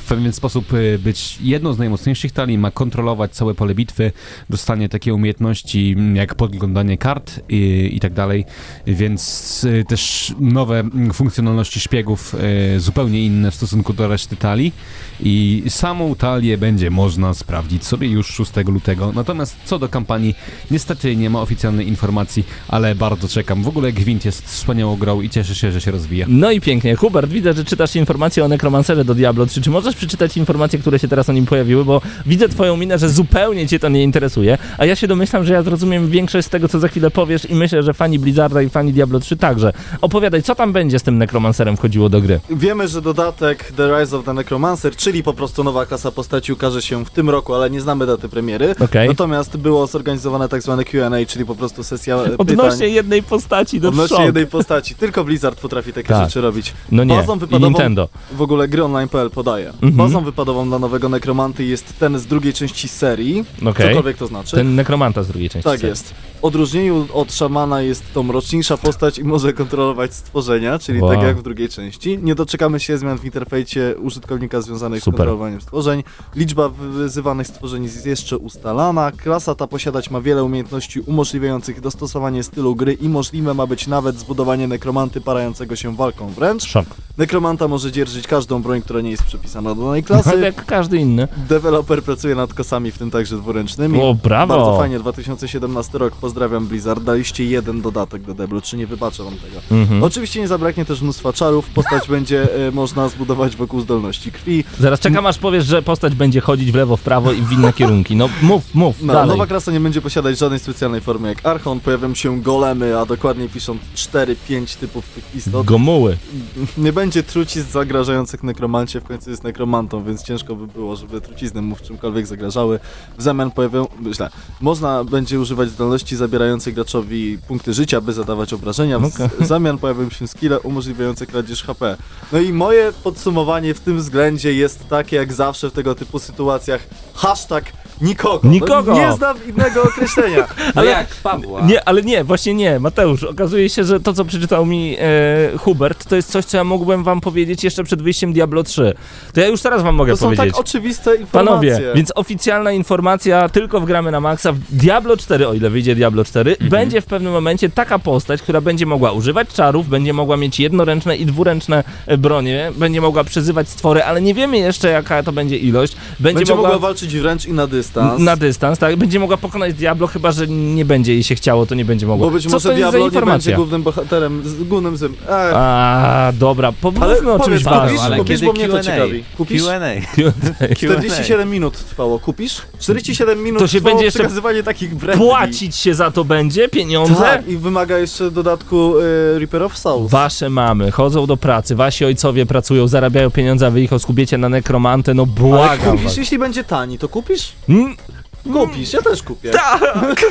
S6: w pewien sposób e, być jedną z najmocniejszych talii, ma kontrolować całe pole bitwy, dostanie takie umiejętności jak podglądanie kart i, i tak dalej, więc e, też nowe funkcjonalności szpiegów e, zupełnie inne w stosunku do reszty talii i samą talię będzie można sprawdzić sobie już 6 lutego. Natomiast co do kampanii, niestety nie ma oficjalnej informacji, ale bardzo czekam. W ogóle Gwint jest wspaniałą grą i cieszę się, że się rozwija.
S2: No i pięknie. Hubert, widzę, że czytasz informacje o Necromancerze do Diablo 3. Czy możesz przeczytać informacje, które się teraz o nim pojawiły? Bo widzę twoją minę, że zupełnie cię to nie interesuje, a ja się domyślam, że ja zrozumiem większość z tego, co za chwilę powiesz i myślę, że fani Blizzarda i fani Diablo 3 także. Opowiadaj, co tam będzie z tym Necromancerem wchodziło do gry?
S4: Wiemy, że dodatek The Rise of the Necromancer, czyli po prostu nowa klasa postaci ukaże się w tym roku, ale nie znamy daty premiery.
S2: Okej.
S4: Natomiast było zorganizowane tak zwane Q&A, czyli po prostu sesja e,
S2: Odnośnie
S4: pytań.
S2: jednej postaci do
S4: Odnośnie
S2: szok.
S4: jednej postaci. Tylko Blizzard potrafi takie
S2: Tak.
S4: rzeczy robić.
S2: No nie,
S4: Bazą wypadową
S2: Nintendo.
S4: w ogóle gry online.pl podaje.
S2: Mhm.
S4: Bazą wypadową dla nowego nekromanty jest ten z drugiej części serii,
S2: Okej.
S4: cokolwiek to znaczy.
S2: Ten nekromanta z drugiej części.
S4: Tak
S2: serii.
S4: jest. W odróżnieniu od szamana jest to mroczniejsza postać i może kontrolować stworzenia, czyli
S2: Wow.
S4: tak jak w drugiej części. Nie doczekamy się zmian w interfejcie użytkownika związanych
S2: Super.
S4: z kontrolowaniem stworzeń. Liczba wyzywanych stworzeń jest jeszcze ustalana. Klasa ta posiadać ma wiele umiejętności umożliwiających dostosowanie stylu gry i możliwe ma być nawet zbudowanie nekromanty parającego się walką wręcz.
S2: Szok.
S4: Nekromanta może dzierżyć każdą broń, która nie jest przypisana do danej
S2: Ale
S4: klasy.
S2: jak każdy inny.
S4: Deweloper pracuje nad kosami, w tym także dwuręcznymi.
S2: O, brawo!
S4: Bardzo fajnie, 2017 rok, pozdrawiam Blizzard, daliście jeden dodatek do Deblu, czy nie wybaczę wam tego.
S2: Mhm.
S4: Oczywiście nie zabraknie też mnóstwa czarów, postać (laughs) będzie e, można zbudować wokół zdolności krwi.
S2: Zaraz czekam aż powiesz, że postać będzie chodzić w lewo, w prawo i w inne (laughs) kierunki. No mów, mów,
S4: No,
S2: dalej.
S4: nowa klasa nie będzie posiadać żadnej specjalnej formy jak Archon, pojawią się golemy, a dokładniej piszą 4-5 typów tych istot.
S2: Gomuły.
S4: Nie będzie trucizn zagrażających nekromancie, w końcu jest nekromantą, więc ciężko by było, żeby trucizny mu w czymkolwiek zagrażały. W zamian pojawią, źle, można będzie używać zdolności zabierających graczowi punkty życia, by zadawać obrażenia. W, w zamian pojawią się skille umożliwiające kradzież HP. No i moje podsumowanie w tym względzie jest takie jak zawsze w tego typu sytuacjach. Hashtag nikogo.
S2: Nikogo!
S4: No, nie znam innego określenia. (laughs)
S3: No
S2: Ale-
S3: jak Pawła?
S2: Nie, ale nie, właśnie nie, Mateusz. Okazuje się, że to, co przeczytał mi e, Hubert, to jest coś, co ja mógłbym wam powiedzieć jeszcze przed wyjściem Diablo 3. To ja już teraz wam mogę
S4: To są
S2: powiedzieć.
S4: tak oczywiste informacje.
S2: Panowie, więc oficjalna informacja, tylko w gramy na maksa, w Diablo 4, o ile wyjdzie Diablo 4,
S4: Mhm.
S2: będzie w pewnym momencie taka postać, która będzie mogła używać czarów, będzie mogła mieć jednoręczne i dwuręczne e, bronie, będzie mogła przezywać stwory, ale nie wiemy jeszcze jaka to będzie ilość. Będzie,
S4: Będzie
S2: mogła,
S4: mogła walczyć wręcz i na dystans.
S2: Na dystans, tak? Będzie mogła pokonać Diablo, chyba że nie będzie jej się chciało, to nie będzie mogła.
S4: Bo być
S2: Co
S4: może Diablo nie będzie głównym bohaterem, z głównym zym. E,
S2: A, dobra,
S4: ale
S2: pomówmy o czymś ważnym.
S4: kupisz,
S3: ale
S4: kupisz,
S3: kiedy
S4: bo mnie to
S3: Q&A?
S4: ciekawi. Kupisz?
S3: Q&A.
S4: 47 (laughs) minut trwało. Kupisz? 47 minut
S2: To się
S4: trwało
S2: będzie jeszcze
S4: przekazywanie takich brandli.
S2: Płacić się za to będzie? Pieniądze?
S4: Tak, i wymaga jeszcze dodatku y, Reaper of Souls.
S2: Wasze mamy chodzą do pracy, wasi ojcowie pracują, zarabiają pieniądze, a wy ich oskubiecie na nekromantę, no
S4: Ale
S2: błagam
S4: kupisz,
S2: was.
S4: jeśli będzie tani, to kupisz?
S2: Mm,
S4: Kupisz, ja też kupię.
S2: Tak. (laughs)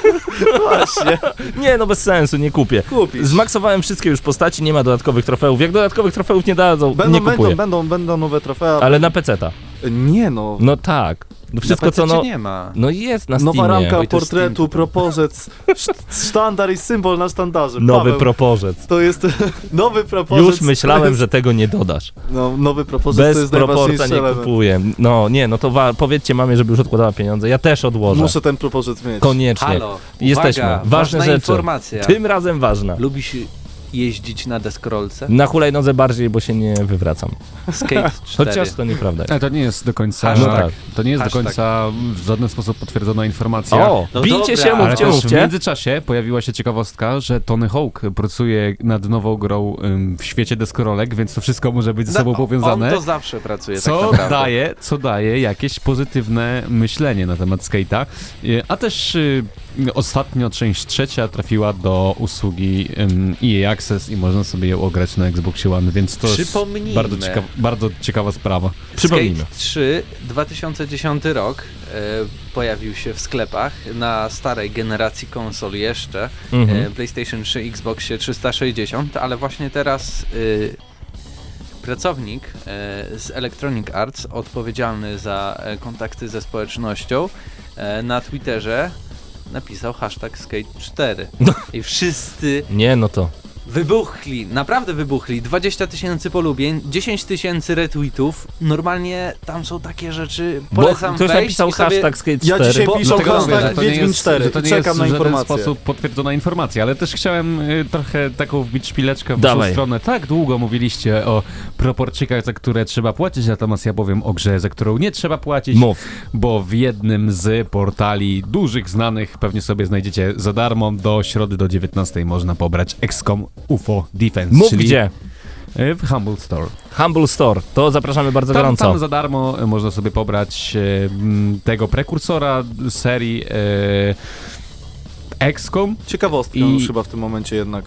S4: Właśnie,
S2: Nie, no bez sensu, nie kupię.
S4: kupisz.
S2: Zmaksowałem wszystkie już postaci, nie ma dodatkowych trofeów. Jak dodatkowych trofeów nie dadzą,
S4: Będą,
S2: nie kupuję.
S4: będą, będą, będą nowe trofea.
S2: Ale na peceta.
S4: Nie no.
S2: No tak. No wszystko
S3: Na
S2: co no...
S3: nie ma.
S2: No jest na Steamie.
S4: Nowa ramka
S3: Oj, to
S4: portretu,
S3: Steam.
S4: proporzec, (laughs) szt- sztandar i symbol na sztandarze.
S2: Nowy
S4: Paweł,
S2: proporzec.
S4: To jest (laughs) nowy proporzec.
S2: Już myślałem,
S4: to jest,
S2: że tego nie dodasz.
S4: No, nowy proporzec to
S2: Bez
S4: jest
S2: proporca nie
S4: element.
S2: kupuję. No nie, no to wa- powiedzcie mamie, żeby już odkładała pieniądze. Ja też odłożę.
S4: Muszę ten proporzec mieć.
S2: Koniecznie.
S3: Halo,
S2: Jesteśmy.
S3: uwaga,
S2: Ważne
S3: ważna
S2: rzeczy.
S3: informacja.
S2: Tym razem ważna.
S3: Lubisz jeździć na deskorolce?
S2: Na hulajnodze bardziej, bo się nie wywracam.
S3: Skate (laughs) 4.
S2: Chociaż to nieprawda.
S6: Ale to nie jest do końca.
S2: No tak.
S6: To nie jest
S3: Hashtag.
S6: do końca w żaden sposób potwierdzona informacja.
S2: O,
S3: No
S2: bijcie
S3: dobra,
S2: się,
S3: ale
S6: Ale
S2: mówcie,
S6: też w
S2: mówcie.
S6: międzyczasie pojawiła się ciekawostka, że Tony Hawk pracuje nad nową grą ym, w świecie deskorolek, więc to wszystko może być ze sobą
S3: No,
S6: powiązane.
S3: On to zawsze pracuje
S6: Co
S3: tak naprawdę.
S6: daje, co daje jakieś pozytywne myślenie na temat skate'a. Y, A też y, ostatnio część trzecia trafiła do usługi ym, EA Access i można sobie ją ograć na Xboxie One, więc to jest
S3: Przypomnijmy.
S6: bardzo, ciekawa, bardzo ciekawa sprawa.
S2: Przypomnijmy.
S3: Skate 3, 2010 rok, e, pojawił się w sklepach na starej generacji konsol jeszcze,
S2: Mhm.
S3: e, PlayStation 3, Xboxie 360, ale właśnie teraz e, pracownik e, z Electronic Arts, odpowiedzialny za e, kontakty ze społecznością, e, na Twitterze napisał hashtag Skate 4.
S2: No.
S3: I wszyscy
S2: Nie, no to.
S3: Wybuchli, naprawdę wybuchli. 20 tysięcy polubień, 10 tysięcy retweetów. Normalnie tam są takie rzeczy.
S2: Bo
S3: Polecam
S2: ktoś
S3: wejść
S2: napisał
S3: i sobie...
S2: hashtag Skate 4.
S4: Ja dzisiaj
S3: Bo-
S4: piszę
S3: dlatego
S4: hashtag
S3: mówię, że
S6: to nie
S4: Wiedźmin
S6: jest,
S4: 4
S6: że to
S4: i
S6: nie
S4: czekam
S6: jest
S4: na
S6: w żaden
S4: informację.
S6: sposób potwierdzona informacja, ale też chciałem y, trochę taką wbić szpileczkę w waszą
S2: Dawaj.
S6: stronę. Tak długo mówiliście o proporczykach, za które trzeba płacić, natomiast ja powiem o grze, za którą nie trzeba płacić,
S2: Mów.
S6: bo w jednym z portali dużych, znanych, pewnie sobie znajdziecie za darmo, do środy do 19 można pobrać XCOM UFO Defense,
S2: Mów
S6: czyli
S2: gdzie.
S6: y, w Humble Store.
S2: Humble Store. To zapraszamy bardzo
S6: Tam,
S2: gorąco.
S6: tam za darmo e, można sobie pobrać e, tego prekursora serii e, XCOM,
S4: Ciekawostka
S6: I-
S4: już chyba w tym momencie jednak.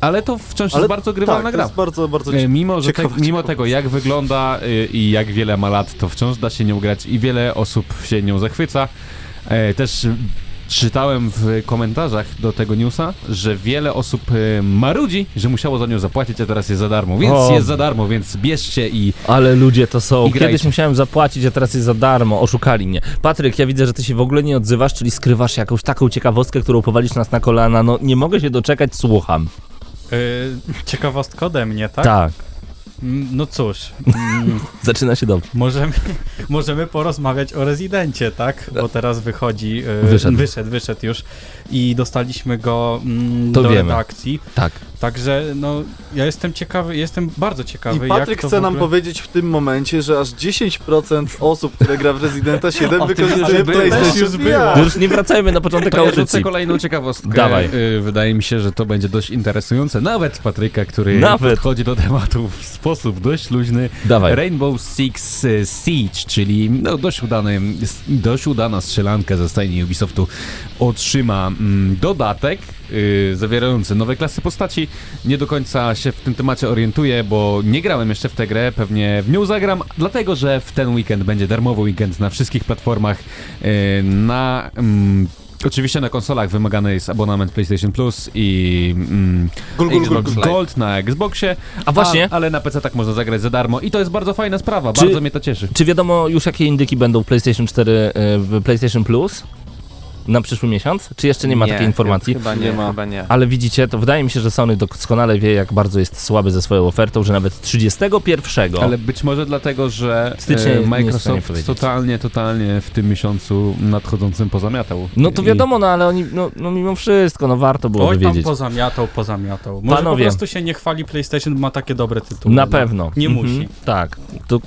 S6: ale to wciąż
S4: Ale
S6: jest bardzo grywalna
S4: tak, to
S6: gra.
S4: jest bardzo, bardzo
S6: E, Mimo, że te,
S4: ciekawa
S6: mimo tego, jak wygląda y, i jak wiele ma lat, to wciąż da się nią grać i wiele osób się nią zachwyca. E, też Czytałem w komentarzach do tego newsa, że wiele osób e, marudzi, że musiało za nią zapłacić, a teraz jest za darmo. Więc
S2: O.
S6: jest za darmo, więc bierzcie i
S2: Ale ludzie to są.
S6: I grajcie.
S2: Kiedyś musiałem zapłacić, a teraz jest za darmo. Oszukali mnie. Patryk, ja widzę, że ty się w ogóle nie odzywasz, czyli skrywasz jakąś taką ciekawostkę, którą powalisz nas na kolana. No nie mogę się doczekać, słucham.
S5: Yy, ciekawostka ode mnie, tak?
S2: Tak.
S5: Mm, No cóż, mm, (laughs)
S2: Zaczyna się dobrze.
S5: możemy, możemy porozmawiać o rezydencie, tak? Bo teraz wychodzi. yy,
S2: Wyszedł.
S5: wyszedł, wyszedł już i dostaliśmy go mm, do
S2: wiemy.
S5: redakcji.
S2: Tak.
S5: Także no, ja jestem ciekawy, jestem bardzo ciekawy.
S4: I
S5: jak
S4: Patryk
S5: to
S4: chce
S5: w
S4: nam
S5: ogóle...
S4: powiedzieć w tym momencie, że aż 10% osób, które gra w Residenta 7 (laughs)
S3: O tym
S4: wykorzystuje. PlayStation
S5: Już było.
S2: Już nie wracajmy na początek
S6: To ja
S2: audycji.
S6: kolejną ciekawostkę.
S2: Dawaj.
S6: Y, Wydaje mi się, że to będzie dość interesujące. Nawet Patryka, który
S2: Nawet.
S6: podchodzi do tematu w sposób dość luźny.
S2: Dawaj.
S6: Rainbow Six y, Siege, czyli no, dość, udany, dość udana strzelanka ze stajni Ubisoftu, otrzyma mm, dodatek y, zawierający nowe klasy postaci. Nie do końca się w tym temacie orientuję, bo nie grałem jeszcze w tę grę, pewnie w nią zagram, dlatego że w ten weekend będzie darmowy weekend na wszystkich platformach. y, na mm, Oczywiście na konsolach wymagany jest abonament PlayStation Plus i mm,
S4: Gul, gul, gul,
S3: Xbox
S4: gul.
S6: Gold na Xboxie.
S2: A właśnie,
S6: A, ale na PC tak można zagrać za darmo i to jest bardzo fajna sprawa,
S2: Czy-
S6: bardzo mnie to cieszy.
S2: czy wiadomo już jakie indyki będą w PlayStation 4, y, w PlayStation Plus? Na przyszły miesiąc? Czy jeszcze nie ma takiej informacji?
S3: Chyba nie,
S4: Nie ma.
S3: chyba nie.
S2: Ale widzicie, to wydaje mi się, że Sony doskonale wie, jak bardzo jest słaby ze swoją ofertą, że nawet 31
S6: Ale być może dlatego, że
S2: Stycznia
S6: e,
S2: nie
S6: Microsoft totalnie, totalnie w tym miesiącu nadchodzącym pozamiatał.
S2: No to wiadomo, no ale oni, no, no mimo wszystko, no warto byłoby
S5: Oj, tam
S2: wiedzieć.
S5: pozamiatał, pozamiatał. Może
S2: Panowie.
S5: po prostu się nie chwali PlayStation, bo ma takie dobre tytuły.
S2: Na
S5: no.
S2: pewno.
S5: Nie
S2: Mhm,
S5: musi.
S2: Tak. To,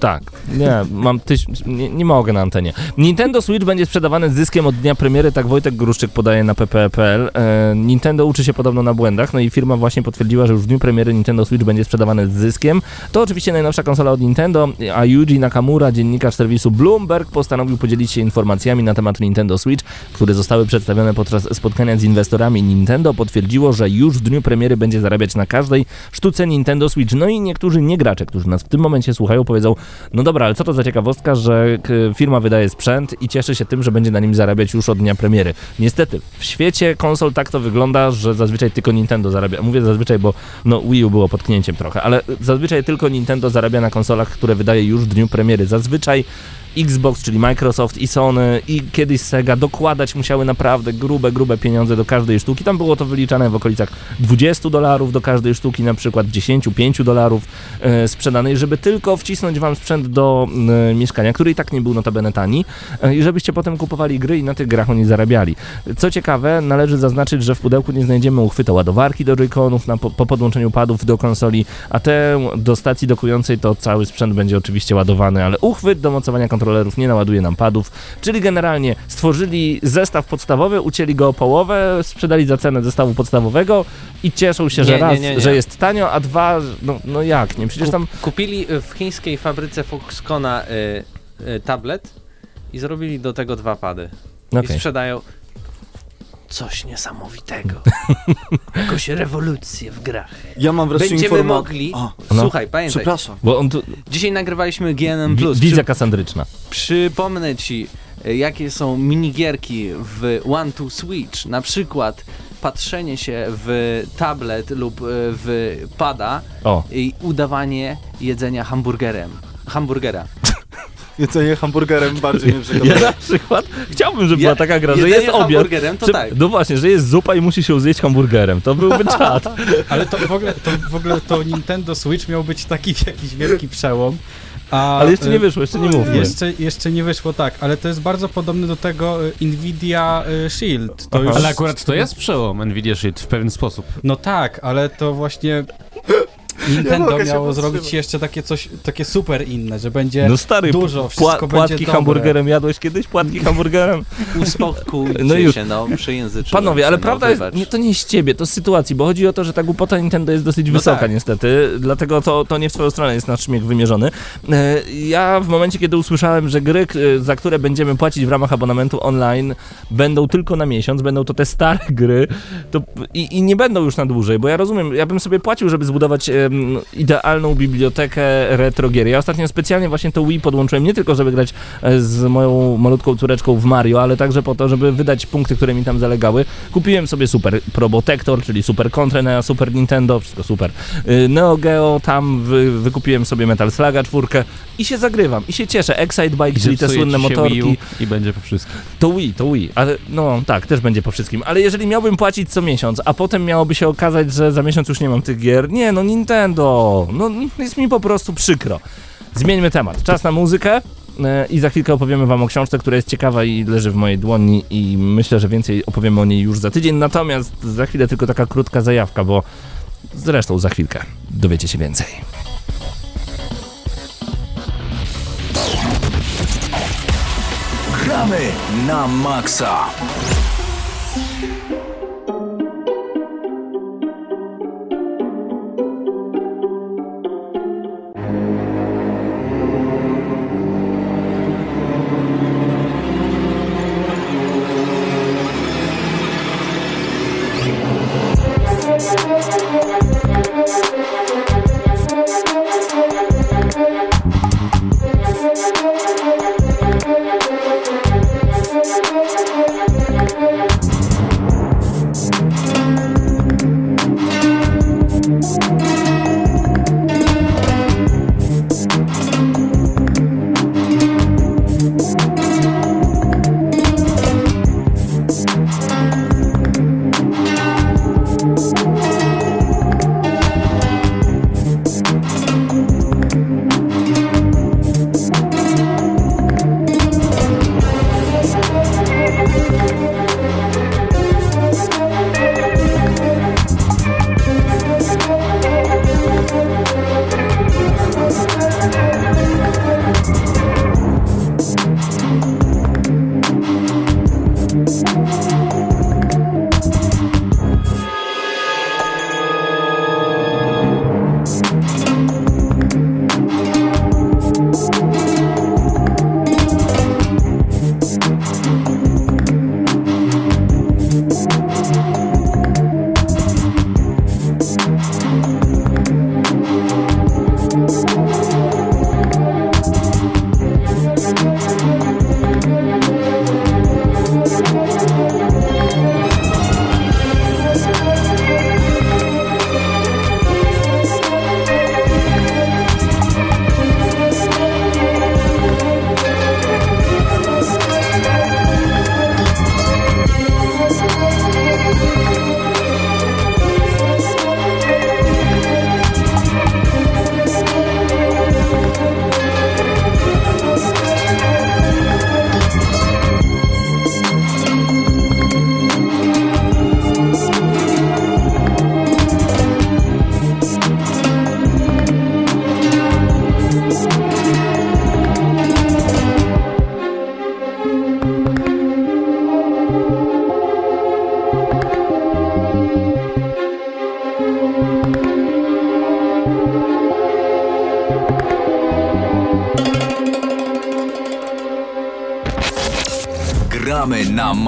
S2: tak. Nie, mam tyś, nie, nie mogę na antenie. Nintendo Switch będzie sprzedawany z zyskiem od dnia premiery, tak Wojtek Gruszczyk podaje na pp.pl. E, Nintendo uczy się podobno na błędach, no i firma właśnie potwierdziła, że już w dniu premiery Nintendo Switch będzie sprzedawany z zyskiem. To oczywiście najnowsza konsola od Nintendo, a Yuji Nakamura, dziennikarz serwisu Bloomberg, postanowił podzielić się informacjami na temat Nintendo Switch, które zostały przedstawione podczas spotkania z inwestorami Nintendo. Potwierdziło, że już w dniu premiery będzie zarabiać na każdej sztuce Nintendo Switch. No i niektórzy niegracze, którzy nas w tym momencie słuchają, powiedzą, no dobra, ale co to za ciekawostka, że firma wydaje sprzęt i cieszy się tym, że będzie na nim zarabiać już od dnia premiery. Niestety, w świecie konsol tak to wygląda, że zazwyczaj tylko Nintendo zarabia. Mówię zazwyczaj, bo no Wii U było potknięciem trochę, ale zazwyczaj tylko Nintendo zarabia na konsolach, które wydaje już w dniu premiery. Zazwyczaj Xbox, czyli Microsoft i Sony i kiedyś Sega dokładać musiały naprawdę grube, grube pieniądze do każdej sztuki. Tam było to wyliczane w okolicach 20 dolarów do każdej sztuki, na przykład 10, 5 dolarów e, sprzedanej, żeby tylko wcisnąć wam sprzęt do e, mieszkania, który i tak nie był notabene tani e, i żebyście potem kupowali gry i na tych grach oni zarabiali. Co ciekawe, należy zaznaczyć, że w pudełku nie znajdziemy uchwyta ładowarki do Joy-Conów po, po podłączeniu padów do konsoli, a te do stacji dokującej to cały sprzęt będzie oczywiście ładowany, ale uchwyt do mocowania kontrolerów nie naładuje nam padów, czyli generalnie stworzyli zestaw podstawowy, ucięli go o połowę, sprzedali za cenę zestawu podstawowego i cieszą się, że
S3: Nie, nie,
S2: raz,
S3: nie, nie.
S2: że jest tanio, a dwa, no, no jak, nie? Przecież tam...
S3: Kupili y, w chińskiej fabryce Foxcona y, y, tablet i zrobili do tego dwa pady. I
S2: Okej.
S3: sprzedają coś niesamowitego. (laughs) Jakąś rewolucję w grach.
S4: Ja mam wreszcie
S3: Będziemy
S4: informację.
S3: mogli...
S4: A,
S2: No.
S3: Słuchaj, pamiętaj,
S4: przepraszam.
S2: Bo on tu,
S3: dzisiaj nagrywaliśmy GNM+.
S2: wi-
S3: Przy,
S2: wizja kasandryczna.
S3: przypomnę ci, y, jakie są minigierki w One to Switch. Na przykład patrzenie się w tablet lub y, w pada
S2: O,
S3: i udawanie jedzenia hamburgerem. Hamburgera. (laughs)
S4: Jedzenie hamburgerem bardziej mnie
S2: ja
S4: przekonuje.
S2: na przykład chciałbym, żeby
S3: Ja-
S2: była taka gra, że jest obiad,
S3: hamburgerem to
S2: Czy-
S3: tak.
S2: No właśnie, że jest zupa i musi się zjeść hamburgerem. To byłby (laughs) czad.
S5: Ale to w, ogóle, to w ogóle to Nintendo Switch miał być taki jakiś wielki przełom. A,
S2: Ale jeszcze nie
S5: e,
S2: wyszło, jeszcze nie mówmy.
S5: Jeszcze, jeszcze nie wyszło tak, ale to jest bardzo podobne do tego e, Nvidia e, Shield. To
S2: Aha.
S5: już,
S6: Ale akurat to jest przełom Nvidia Shield w pewien sposób.
S5: No tak, ale to właśnie
S4: Nie
S5: Nintendo miało zrobić jeszcze takie coś, takie super inne, że będzie
S2: No stary,
S5: dużo,
S2: pła-
S5: wszystko będzie
S2: płatki
S5: dobre.
S2: hamburgerem jadłeś kiedyś? Płatki (laughs) hamburgerem?
S3: Uspokójcie
S2: No już.
S3: się, no, przejęzyczyłem
S2: Panowie, ale prawda
S3: no,
S2: jest,
S3: wybacz.
S2: nie, to nie z ciebie, to z sytuacji, bo chodzi o to, że ta głupota Nintendo jest dosyć
S3: No
S2: wysoka
S3: tak.
S2: niestety, dlatego to, to nie w twoją stronę jest nasz śmiech wymierzony. E, Ja w momencie, kiedy usłyszałem, że gry, za które będziemy płacić w ramach abonamentu online będą tylko na miesiąc, będą to te stare gry to, i, i nie będą już na dłużej, bo ja rozumiem, ja bym sobie płacił, żeby zbudować em, idealną bibliotekę retro gier. Ja ostatnio specjalnie właśnie to Wii podłączyłem nie tylko, żeby grać e, z moją malutką córeczką w Mario, ale także po to, żeby wydać punkty, które mi tam zalegały. Kupiłem sobie Super Probotector, czyli Super Contra na Super Nintendo, wszystko super. Y, Neo Geo, tam wy, wykupiłem sobie Metal Sluga czwórkę i się zagrywam, i się cieszę. Excite Bike, czyli te słynne motorki.
S6: I będzie po wszystkim.
S2: To Wii, to Wii, ale no tak, też będzie po wszystkim. Ale jeżeli miałbym płacić co miesiąc, a potem miałoby się okazać, że za miesiąc już nie mam tych gier, nie no Nintendo, no jest mi po prostu przykro. Zmieńmy temat. Czas na muzykę. e, I za chwilkę opowiemy Wam o książce, która jest ciekawa i leży w mojej dłoni, i myślę, że więcej opowiemy o niej już za tydzień. Natomiast za chwilę tylko taka krótka zajawka, bo zresztą za chwilkę dowiecie się więcej.
S1: Gramy na maksa.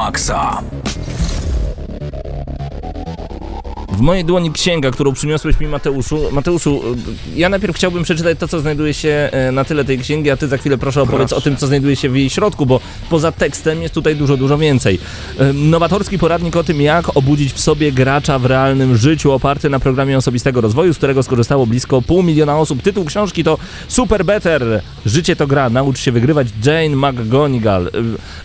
S1: Maksa.
S2: W mojej dłoni księga, którą przyniosłeś mi Mateuszu. Mateuszu, y, ja najpierw chciałbym przeczytać to, co znajduje się e, na tyle tej księgi, a ty za chwilę proszę opowiedz o tym, co znajduje się w jej środku, bo poza tekstem jest tutaj dużo, dużo więcej. Nowatorski poradnik o tym, jak obudzić w sobie gracza w realnym życiu, oparty na programie osobistego rozwoju, z którego skorzystało blisko pół miliona osób. Tytuł książki to Super Better. Życie to gra, naucz się wygrywać. Jane McGonigal.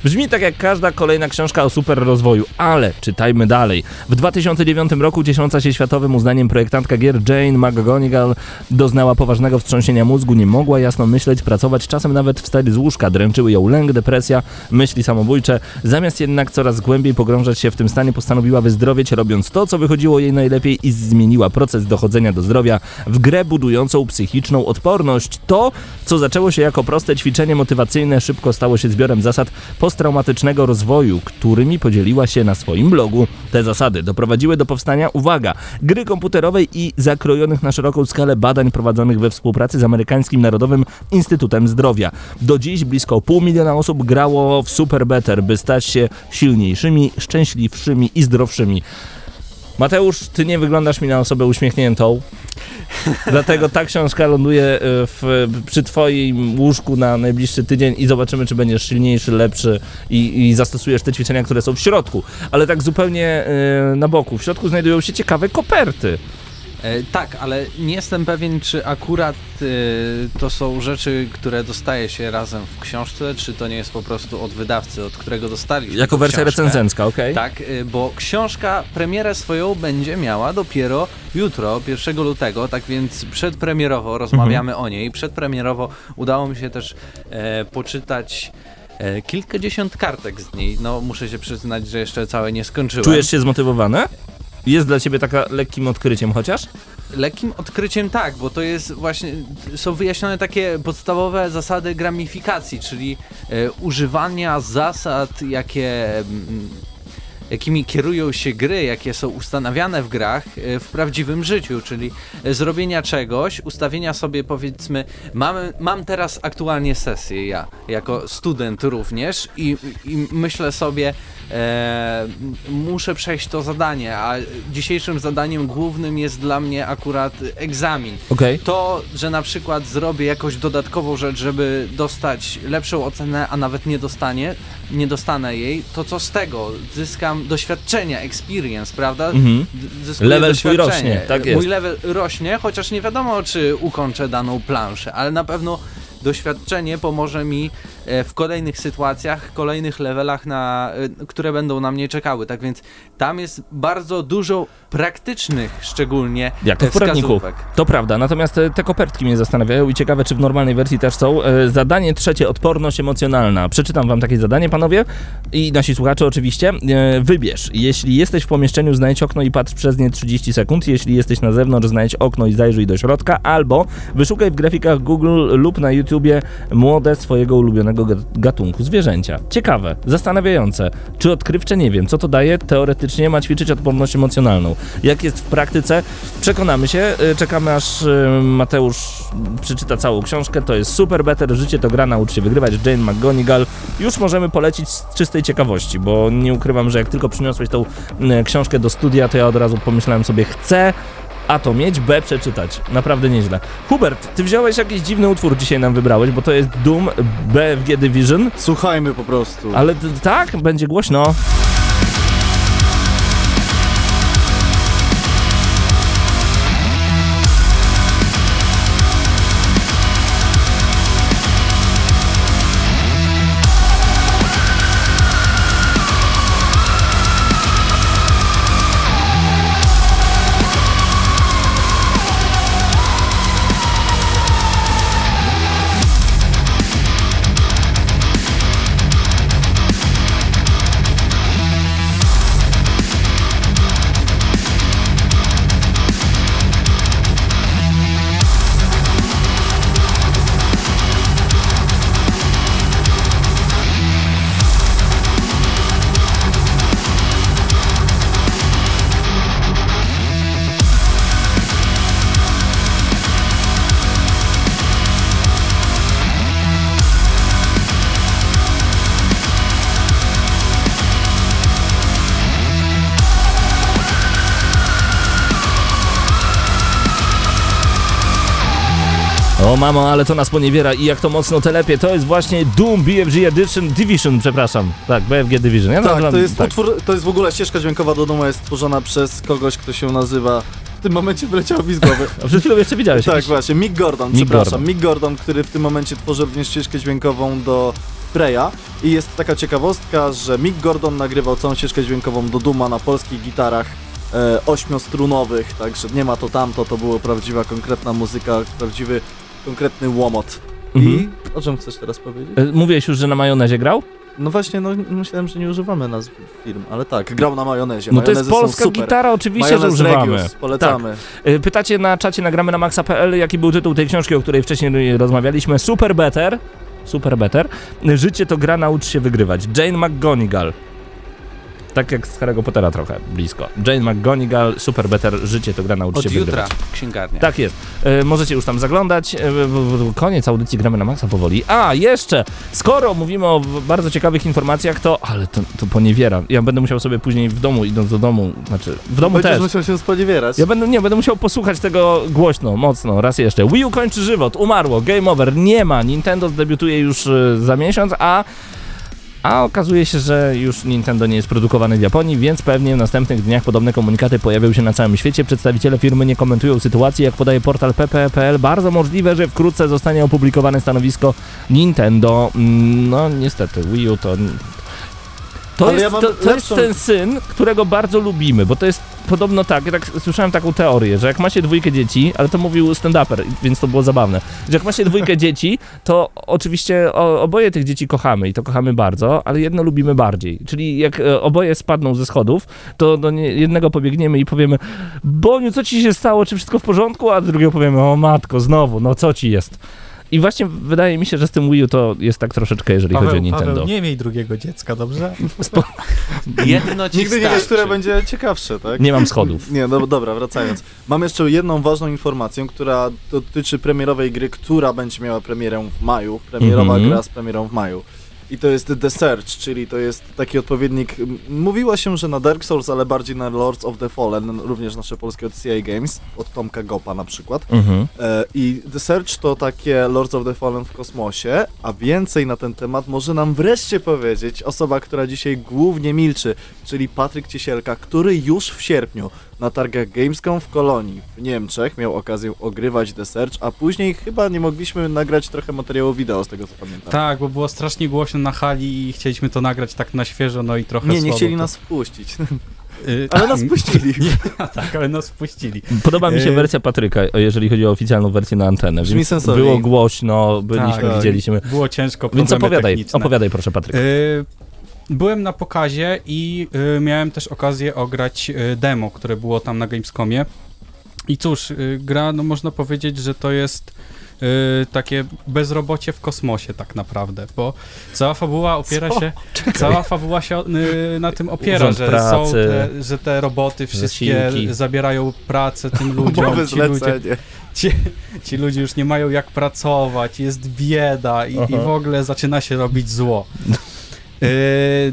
S2: Brzmi tak jak każda kolejna książka o super rozwoju, ale czytajmy dalej. W 2009 roku ciesząca się światowym uznaniem projektantka gier Jane McGonigal doznała poważnego wstrząsienia mózgu, nie mogła jasno myśleć, pracować, czasem nawet wstać z łóżka. Dręczyły ją lęk, depresja, myśli samobójcze. Zamiast jednak coraz głębiej pogrążać się w tym stanie, postanowiła wyzdrowieć, robiąc to, co wychodziło jej najlepiej i zmieniła proces dochodzenia do zdrowia w grę budującą psychiczną odporność. To, co zaczęło się jako proste ćwiczenie motywacyjne, szybko stało się zbiorem zasad posttraumatycznego rozwoju, którymi podzieliła się na swoim blogu. Te zasady doprowadziły do powstania, uwaga, gry komputerowej i zakrojonych na szeroką skalę badań prowadzonych we współpracy z Amerykańskim Narodowym Instytutem Zdrowia. Do dziś blisko pół miliona osób grało w Super Better, by stać się silniejszymi, szczęśliwszymi i zdrowszymi. Mateusz, ty nie wyglądasz mi na osobę uśmiechniętą. Dlatego ta książka ląduje e, w, przy twoim łóżku na najbliższy tydzień i zobaczymy, czy będziesz silniejszy, lepszy i, i zastosujesz te ćwiczenia, które są w środku. Ale tak zupełnie e, na boku. W środku znajdują się ciekawe koperty.
S3: E, tak, ale nie jestem pewien, czy akurat e, to są rzeczy, które dostaje się razem w książce, czy to nie jest po prostu od wydawcy, od którego dostaliśmy
S2: Jako wersja
S3: książkę.
S2: recenzencka, okej?
S3: Tak, y, bo książka premierę swoją będzie miała dopiero jutro, 1 lutego, tak więc przedpremierowo rozmawiamy
S2: Mhm.
S3: o niej. Przedpremierowo udało mi się też e, poczytać e, kilkadziesiąt kartek z niej. No, muszę się przyznać, że jeszcze całe nie skończyłem.
S2: Czujesz się zmotywowany? Jest dla ciebie taka lekkim odkryciem chociaż?
S3: Lekkim odkryciem tak, bo to jest właśnie, są wyjaśnione takie podstawowe zasady gramifikacji, czyli e, używania zasad, jakie, mm, jakimi kierują się gry, jakie są ustanawiane w grach e, w prawdziwym życiu, czyli e, zrobienia czegoś, ustawienia sobie powiedzmy, mamy, mam teraz aktualnie sesję ja, jako student również i, i myślę sobie, e, muszę przejść to zadanie, a dzisiejszym zadaniem głównym jest dla mnie akurat egzamin.
S2: Okej.
S3: To, że na przykład zrobię jakąś dodatkową rzecz, żeby dostać lepszą ocenę, a nawet nie dostanie, nie dostanę jej, to co z tego? Zyskam doświadczenia, experience, prawda?
S2: Mhm.
S3: Zyskuję
S2: Level
S3: doświadczenie.
S2: rośnie, tak jest.
S3: Mój level rośnie, chociaż nie wiadomo, czy ukończę daną planszę, ale na pewno doświadczenie pomoże mi w kolejnych sytuacjach, kolejnych levelach, na, e, które będą na mnie czekały. Tak więc tam jest bardzo dużo praktycznych, szczególnie
S2: Jak to
S3: e,
S2: w poradniku. To prawda, natomiast e, te kopertki mnie zastanawiają i ciekawe, czy w normalnej wersji też są. E, Zadanie trzecie, odporność emocjonalna. Przeczytam wam takie zadanie, panowie i nasi słuchacze oczywiście. E, Wybierz, jeśli jesteś w pomieszczeniu, znajdź okno i patrz przez nie 30 sekund. Jeśli jesteś na zewnątrz, znajdź okno i zajrzyj do środka. Albo wyszukaj w grafikach Google lub na YouTubie młode swojego ulubionego ga- gatunku zwierzęcia. Ciekawe, zastanawiające. Czy odkrywcze? Nie wiem. Co to daje? Teoretycznie ma ćwiczyć odporność emocjonalną. Jak jest w praktyce? Przekonamy się. E, Czekamy aż e, Mateusz przeczyta całą książkę. To jest super better. Życie to gra, naucz się wygrywać. Jane McGonigal. Już możemy polecić z czystej ciekawości, bo nie ukrywam, że jak tylko przyniosłeś tą e, książkę do studia, to ja od razu pomyślałem sobie, chcę A to mieć, B przeczytać. Naprawdę nieźle. Hubert, ty wziąłeś jakiś dziwny utwór dzisiaj nam wybrałeś, bo to jest Doom BFG Division,
S4: Słuchajmy po prostu.
S2: ale tak, będzie głośno. O mamo, ale to nas poniewiera i jak to mocno telepie, to jest właśnie Doom BFG Edition Division, przepraszam. Tak, BFG Division. Ja
S4: Tak,
S2: nazywam-
S4: to jest
S2: tak.
S4: utwór, to jest w ogóle ścieżka dźwiękowa do domu, jest stworzona przez kogoś, kto się nazywa... W tym momencie wyleciało mi z głowy. (laughs)
S2: A przed chwilą jeszcze widziałeś
S4: tak,
S2: jakiś...
S4: właśnie, Mick Gordon,
S2: Mick
S4: przepraszam.
S2: Gordon.
S4: Mick Gordon, który w tym momencie tworzy również ścieżkę dźwiękową do Preya. I jest taka ciekawostka, że Mick Gordon nagrywał całą ścieżkę dźwiękową do Duma na polskich gitarach e, ośmiostrunowych, także nie ma to tamto, to była prawdziwa, konkretna muzyka, prawdziwy, konkretny łomot. I
S2: Mhm.
S4: o czym chcesz teraz powiedzieć?
S2: E, Mówiłeś już, że na majonezie grał?
S4: No właśnie, no myślałem, że nie używamy nazw firm, ale tak, grał na majonezie.
S2: No to jest
S4: Majonezy są
S2: polska
S4: super.
S2: gitara, oczywiście, że
S4: Majonez
S2: używamy.
S4: Regius, polecamy.
S2: E, Pytacie na czacie nagramy na maxa.pl, jaki był tytuł tej książki, o której wcześniej rozmawialiśmy. Super Better. Super Better. Życie to gra, naucz się wygrywać. Jane McGonigal. Tak jak z Harry'ego Pottera trochę, blisko. Jane McGonigal, Super Better, Życie to gra nauczy
S3: Od
S2: się
S3: jutra księgarniach.
S2: Tak jest. E, możecie już tam zaglądać. E, w- w- koniec audycji gramy na maksa powoli. A, jeszcze! Skoro mówimy o bardzo ciekawych informacjach, to... Ale to, to poniewieram. Ja będę musiał sobie później w domu, idąc do domu, znaczy w domu
S4: Będziesz
S2: też.
S4: musiał się spodziewać.
S2: Ja będę, nie, będę musiał posłuchać tego głośno, mocno, raz jeszcze. Wii U kończy żywot, umarło, game over, nie ma. Nintendo debiutuje już e, za miesiąc, a... A okazuje się, że już Nintendo nie jest produkowany w Japonii, więc pewnie w następnych dniach podobne komunikaty pojawią się na całym świecie. Przedstawiciele firmy nie komentują sytuacji, jak podaje portal pp.pl. Bardzo możliwe, że wkrótce zostanie opublikowane stanowisko Nintendo. Mm, No niestety, Wii U to... To, jest,
S4: ja
S2: to, to jest ten syn, którego bardzo lubimy, bo to jest podobno tak, ja tak słyszałem taką teorię, że jak macie dwójkę dzieci, ale to mówił stand-uper, więc to było zabawne, że jak macie dwójkę (laughs) dzieci, to oczywiście oboje tych dzieci kochamy i to kochamy bardzo, ale jedno lubimy bardziej. Czyli jak e, oboje spadną ze schodów, to do jednego pobiegniemy i powiemy Boniu, co ci się stało, czy wszystko w porządku? A drugiego powiemy, o matko, znowu, no co ci jest? I właśnie wydaje mi się, że z tym Wii U to jest tak troszeczkę, jeżeli chodzi o Nintendo.
S5: Paweł, nie miej drugiego dziecka, dobrze? (laughs)
S3: Jedno ci
S4: Nigdy nie wiesz, które będzie ciekawsze, tak?
S2: Nie mam schodów.
S4: Nie, no, dobra, wracając. Mam jeszcze jedną ważną informację, która dotyczy premierowej gry, która będzie miała premierę w maju. Premierowa
S2: Mhm.
S4: gra z premierą w maju. I to jest The Search, czyli to jest taki odpowiednik. Mówiło się, że na Dark Souls, ale bardziej na Lords of the Fallen, również nasze polskie od CI Games, od Tomka Gopa na przykład.
S2: Mhm.
S4: E, I The Search to takie Lords of the Fallen w kosmosie, a więcej na ten temat może nam wreszcie powiedzieć osoba, która dzisiaj głównie milczy, czyli Patryk Ciesielka, który już w sierpniu na targach Gamescom w Kolonii w Niemczech miał okazję ogrywać The Search, a później chyba nie mogliśmy nagrać trochę materiału wideo z tego co pamiętam.
S5: Tak, bo było strasznie głośno na hali i chcieliśmy to nagrać tak na świeżo, no i trochę
S4: Nie, nie
S5: słabo
S4: chcieli
S5: to-
S4: nas wpuścić, (laughs)
S5: Y,
S4: ale nas puścili. (laughs)
S5: tak, ale nas wpuścili.
S2: Podoba mi się
S5: E,
S2: wersja Patryka, jeżeli chodzi o oficjalną wersję na antenę.
S4: Brzmi
S2: więc
S4: sensowniej.
S2: Było głośno, byliśmy,
S5: Tak.
S2: widzieliśmy.
S5: Było ciężko,
S2: Więc
S5: problemy
S2: opowiadaj,
S5: techniczne.
S2: opowiadaj proszę Patryk.
S5: Y, Byłem na pokazie i y, miałem też okazję ograć y, demo, które było tam na Gamescomie. I cóż, y, gra, no można powiedzieć, że to jest y, takie bezrobocie w kosmosie tak naprawdę, bo cała fabuła opiera
S4: Co?
S5: się, cała fabuła się y, na tym opiera,
S2: Urząd
S5: że są
S2: pracy,
S5: te, że te roboty wszystkie zabierają pracę tym ludziom,
S4: Umowy
S5: ci ludzie,
S4: zlecenie.
S5: ci, ci ludzie już nie mają jak pracować, jest bieda i, i w ogóle zaczyna się robić zło. Yy,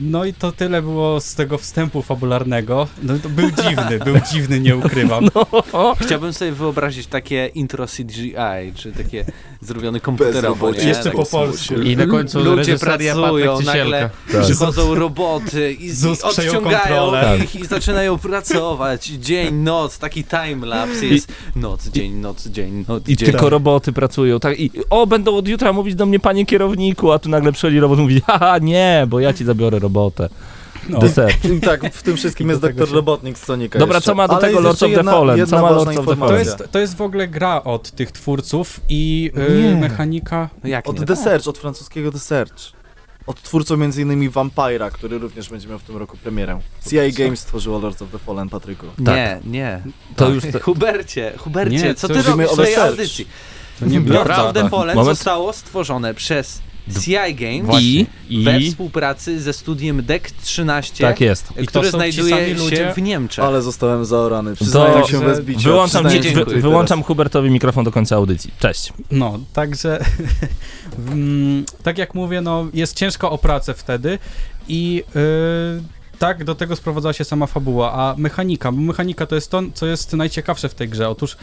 S5: no i to tyle było z tego wstępu fabularnego. No to był dziwny, był (laughs) dziwny, nie ukrywam.
S3: Chciałbym sobie wyobrazić takie intro CGI, czy takie zrobione komputerowo. Nie?
S5: Jeszcze
S3: Tak
S5: po polsku.
S6: I na końcu
S3: Ludzie pracują, nagle
S6: Ciesielka.
S3: przychodzą roboty i, i odciągają ich i zaczynają pracować. Dzień, noc, taki timelapse jest noc, dzień, noc, dzień, noc,
S2: I
S3: dzień.
S2: tylko roboty pracują, tak? I o, będą od jutra mówić do mnie panie kierowniku, a tu nagle przychodzi robot i mówi, haha, nie, bo ja ci zabiorę robotę.
S5: No.
S2: Deser. (laughs)
S4: Tak, w tym wszystkim jest doktor
S5: się-
S4: Robotnik z Sonika
S2: Dobra,
S4: jeszcze.
S2: co ma do
S4: Ale
S2: tego Lords
S4: jeszcze
S2: of the
S4: jedna-
S2: Fallen?
S4: jedna
S2: Co ma Lords of the
S4: informacja.
S5: To jest, to jest w ogóle gra od tych twórców i yy,
S4: Nie.
S5: mechanika.
S3: No jak
S4: Od
S3: nie?
S4: The Search, od francuskiego The Search. Od twórców m.in. Vampira, który również będzie miał w tym roku premierę. CI Games stworzyło Lords of the Fallen, Patryku.
S3: Nie, nie.
S2: To już te- (laughs)
S3: Hubercie, Hubercie,
S5: Nie,
S3: co ty robisz w tej audycji?
S5: To nie
S3: Lords of the Fallen
S2: Moment.
S3: zostało stworzone przez CI Games
S2: I,
S3: we współpracy ze studiem DEC 13,
S2: tak jest.
S5: I to
S3: które znajduje się
S5: ludzie?
S3: w Niemczech.
S4: Ale zostałem zaorany. Przyznaję
S2: To-
S4: się bez bicia.
S2: Wyłączam,
S4: się
S2: wy, wyłączam Hubertowi mikrofon do końca audycji. Cześć.
S5: No, także (laughs) mm, tak jak mówię, no jest ciężko o pracę wtedy i yy, tak do tego sprowadzała się sama fabuła, a mechanika, bo mechanika to jest to, co jest najciekawsze w tej grze. Otóż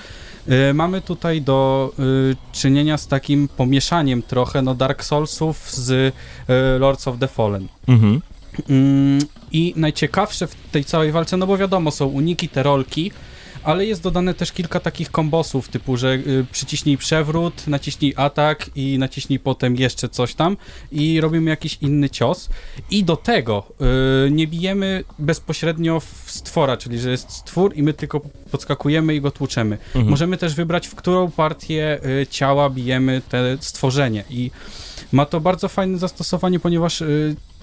S5: yy, mamy tutaj do yy, czynienia z takim pomieszaniem trochę no Dark Soulsów z yy, Lords of the Fallen.
S2: Mhm.
S5: Mm, I najciekawsze w tej całej walce, no bo wiadomo, są uniki, te rolki, ale jest dodane też kilka takich kombosów, typu, że y, przyciśnij przewrót, naciśnij atak i naciśnij potem jeszcze coś tam i robimy jakiś inny cios. I do tego y, nie bijemy bezpośrednio w stwora, czyli że jest stwór i my tylko podskakujemy i go tłuczemy.
S2: Mhm.
S5: Możemy też wybrać, w którą partię y, ciała bijemy te stworzenie i ma to bardzo fajne zastosowanie, ponieważ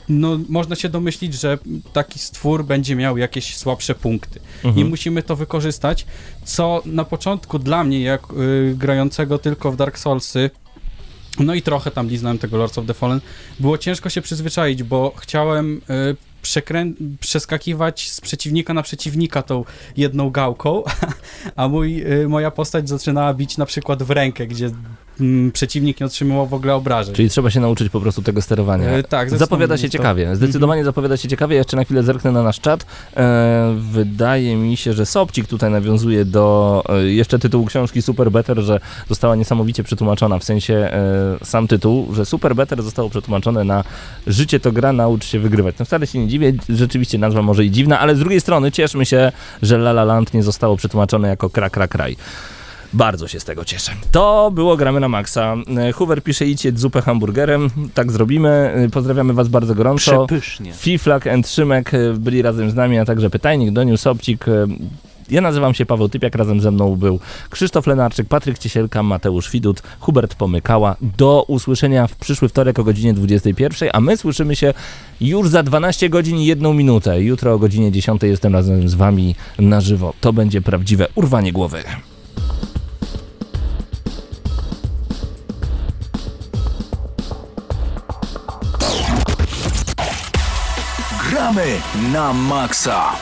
S5: no, można się domyślić, że taki stwór będzie miał jakieś słabsze punkty.
S2: Mhm.
S5: I musimy to wykorzystać, co na początku dla mnie, jak y, grającego tylko w Dark Soulsy, no i trochę tam liznąłem tego Lords of the Fallen, było ciężko się przyzwyczaić, bo chciałem y, przekrę- przeskakiwać z przeciwnika na przeciwnika tą jedną gałką, (laughs) a mój, y, moja postać zaczynała bić na przykład w rękę, gdzie przeciwnik nie otrzymywał w ogóle obrażeń.
S2: Czyli trzeba się nauczyć po prostu tego sterowania.
S5: E, tak,
S2: Zapowiada się
S5: to-
S2: ciekawie. Zdecydowanie zapowiada się ciekawie. Jeszcze na chwilę zerknę na nasz czat. E, wydaje mi się, że Sobcik tutaj nawiązuje do e, jeszcze tytułu książki Super Better, że została niesamowicie przetłumaczona, w sensie e, sam tytuł, że Super Better zostało przetłumaczone na Życie to gra, naucz się wygrywać. No wcale się nie dziwię, rzeczywiście nazwa może i dziwna, ale z drugiej strony cieszmy się, że La La Land nie zostało przetłumaczone jako Kra Kra Kraj. Bardzo się z tego cieszę. To było Gramy na Maxa. E, Hoover pisze idźcie zupę hamburgerem. Tak zrobimy. E, Pozdrawiamy was bardzo gorąco.
S3: Przepysznie.
S2: Fiflak and Szymek e, byli razem z nami, a także Pytajnik, Doniu Sobcik. Ja nazywam się Paweł Typiak, razem ze mną był Krzysztof Lenarczyk, Patryk Ciesielka, Mateusz Widut, Hubert Pomykała. Do usłyszenia w przyszły wtorek o godzinie 21, a my słyszymy się już za 12 godzin i 1 minutę. Jutro o godzinie 10 jestem razem z wami na żywo. To będzie prawdziwe urwanie głowy.
S1: Gramy na maksa.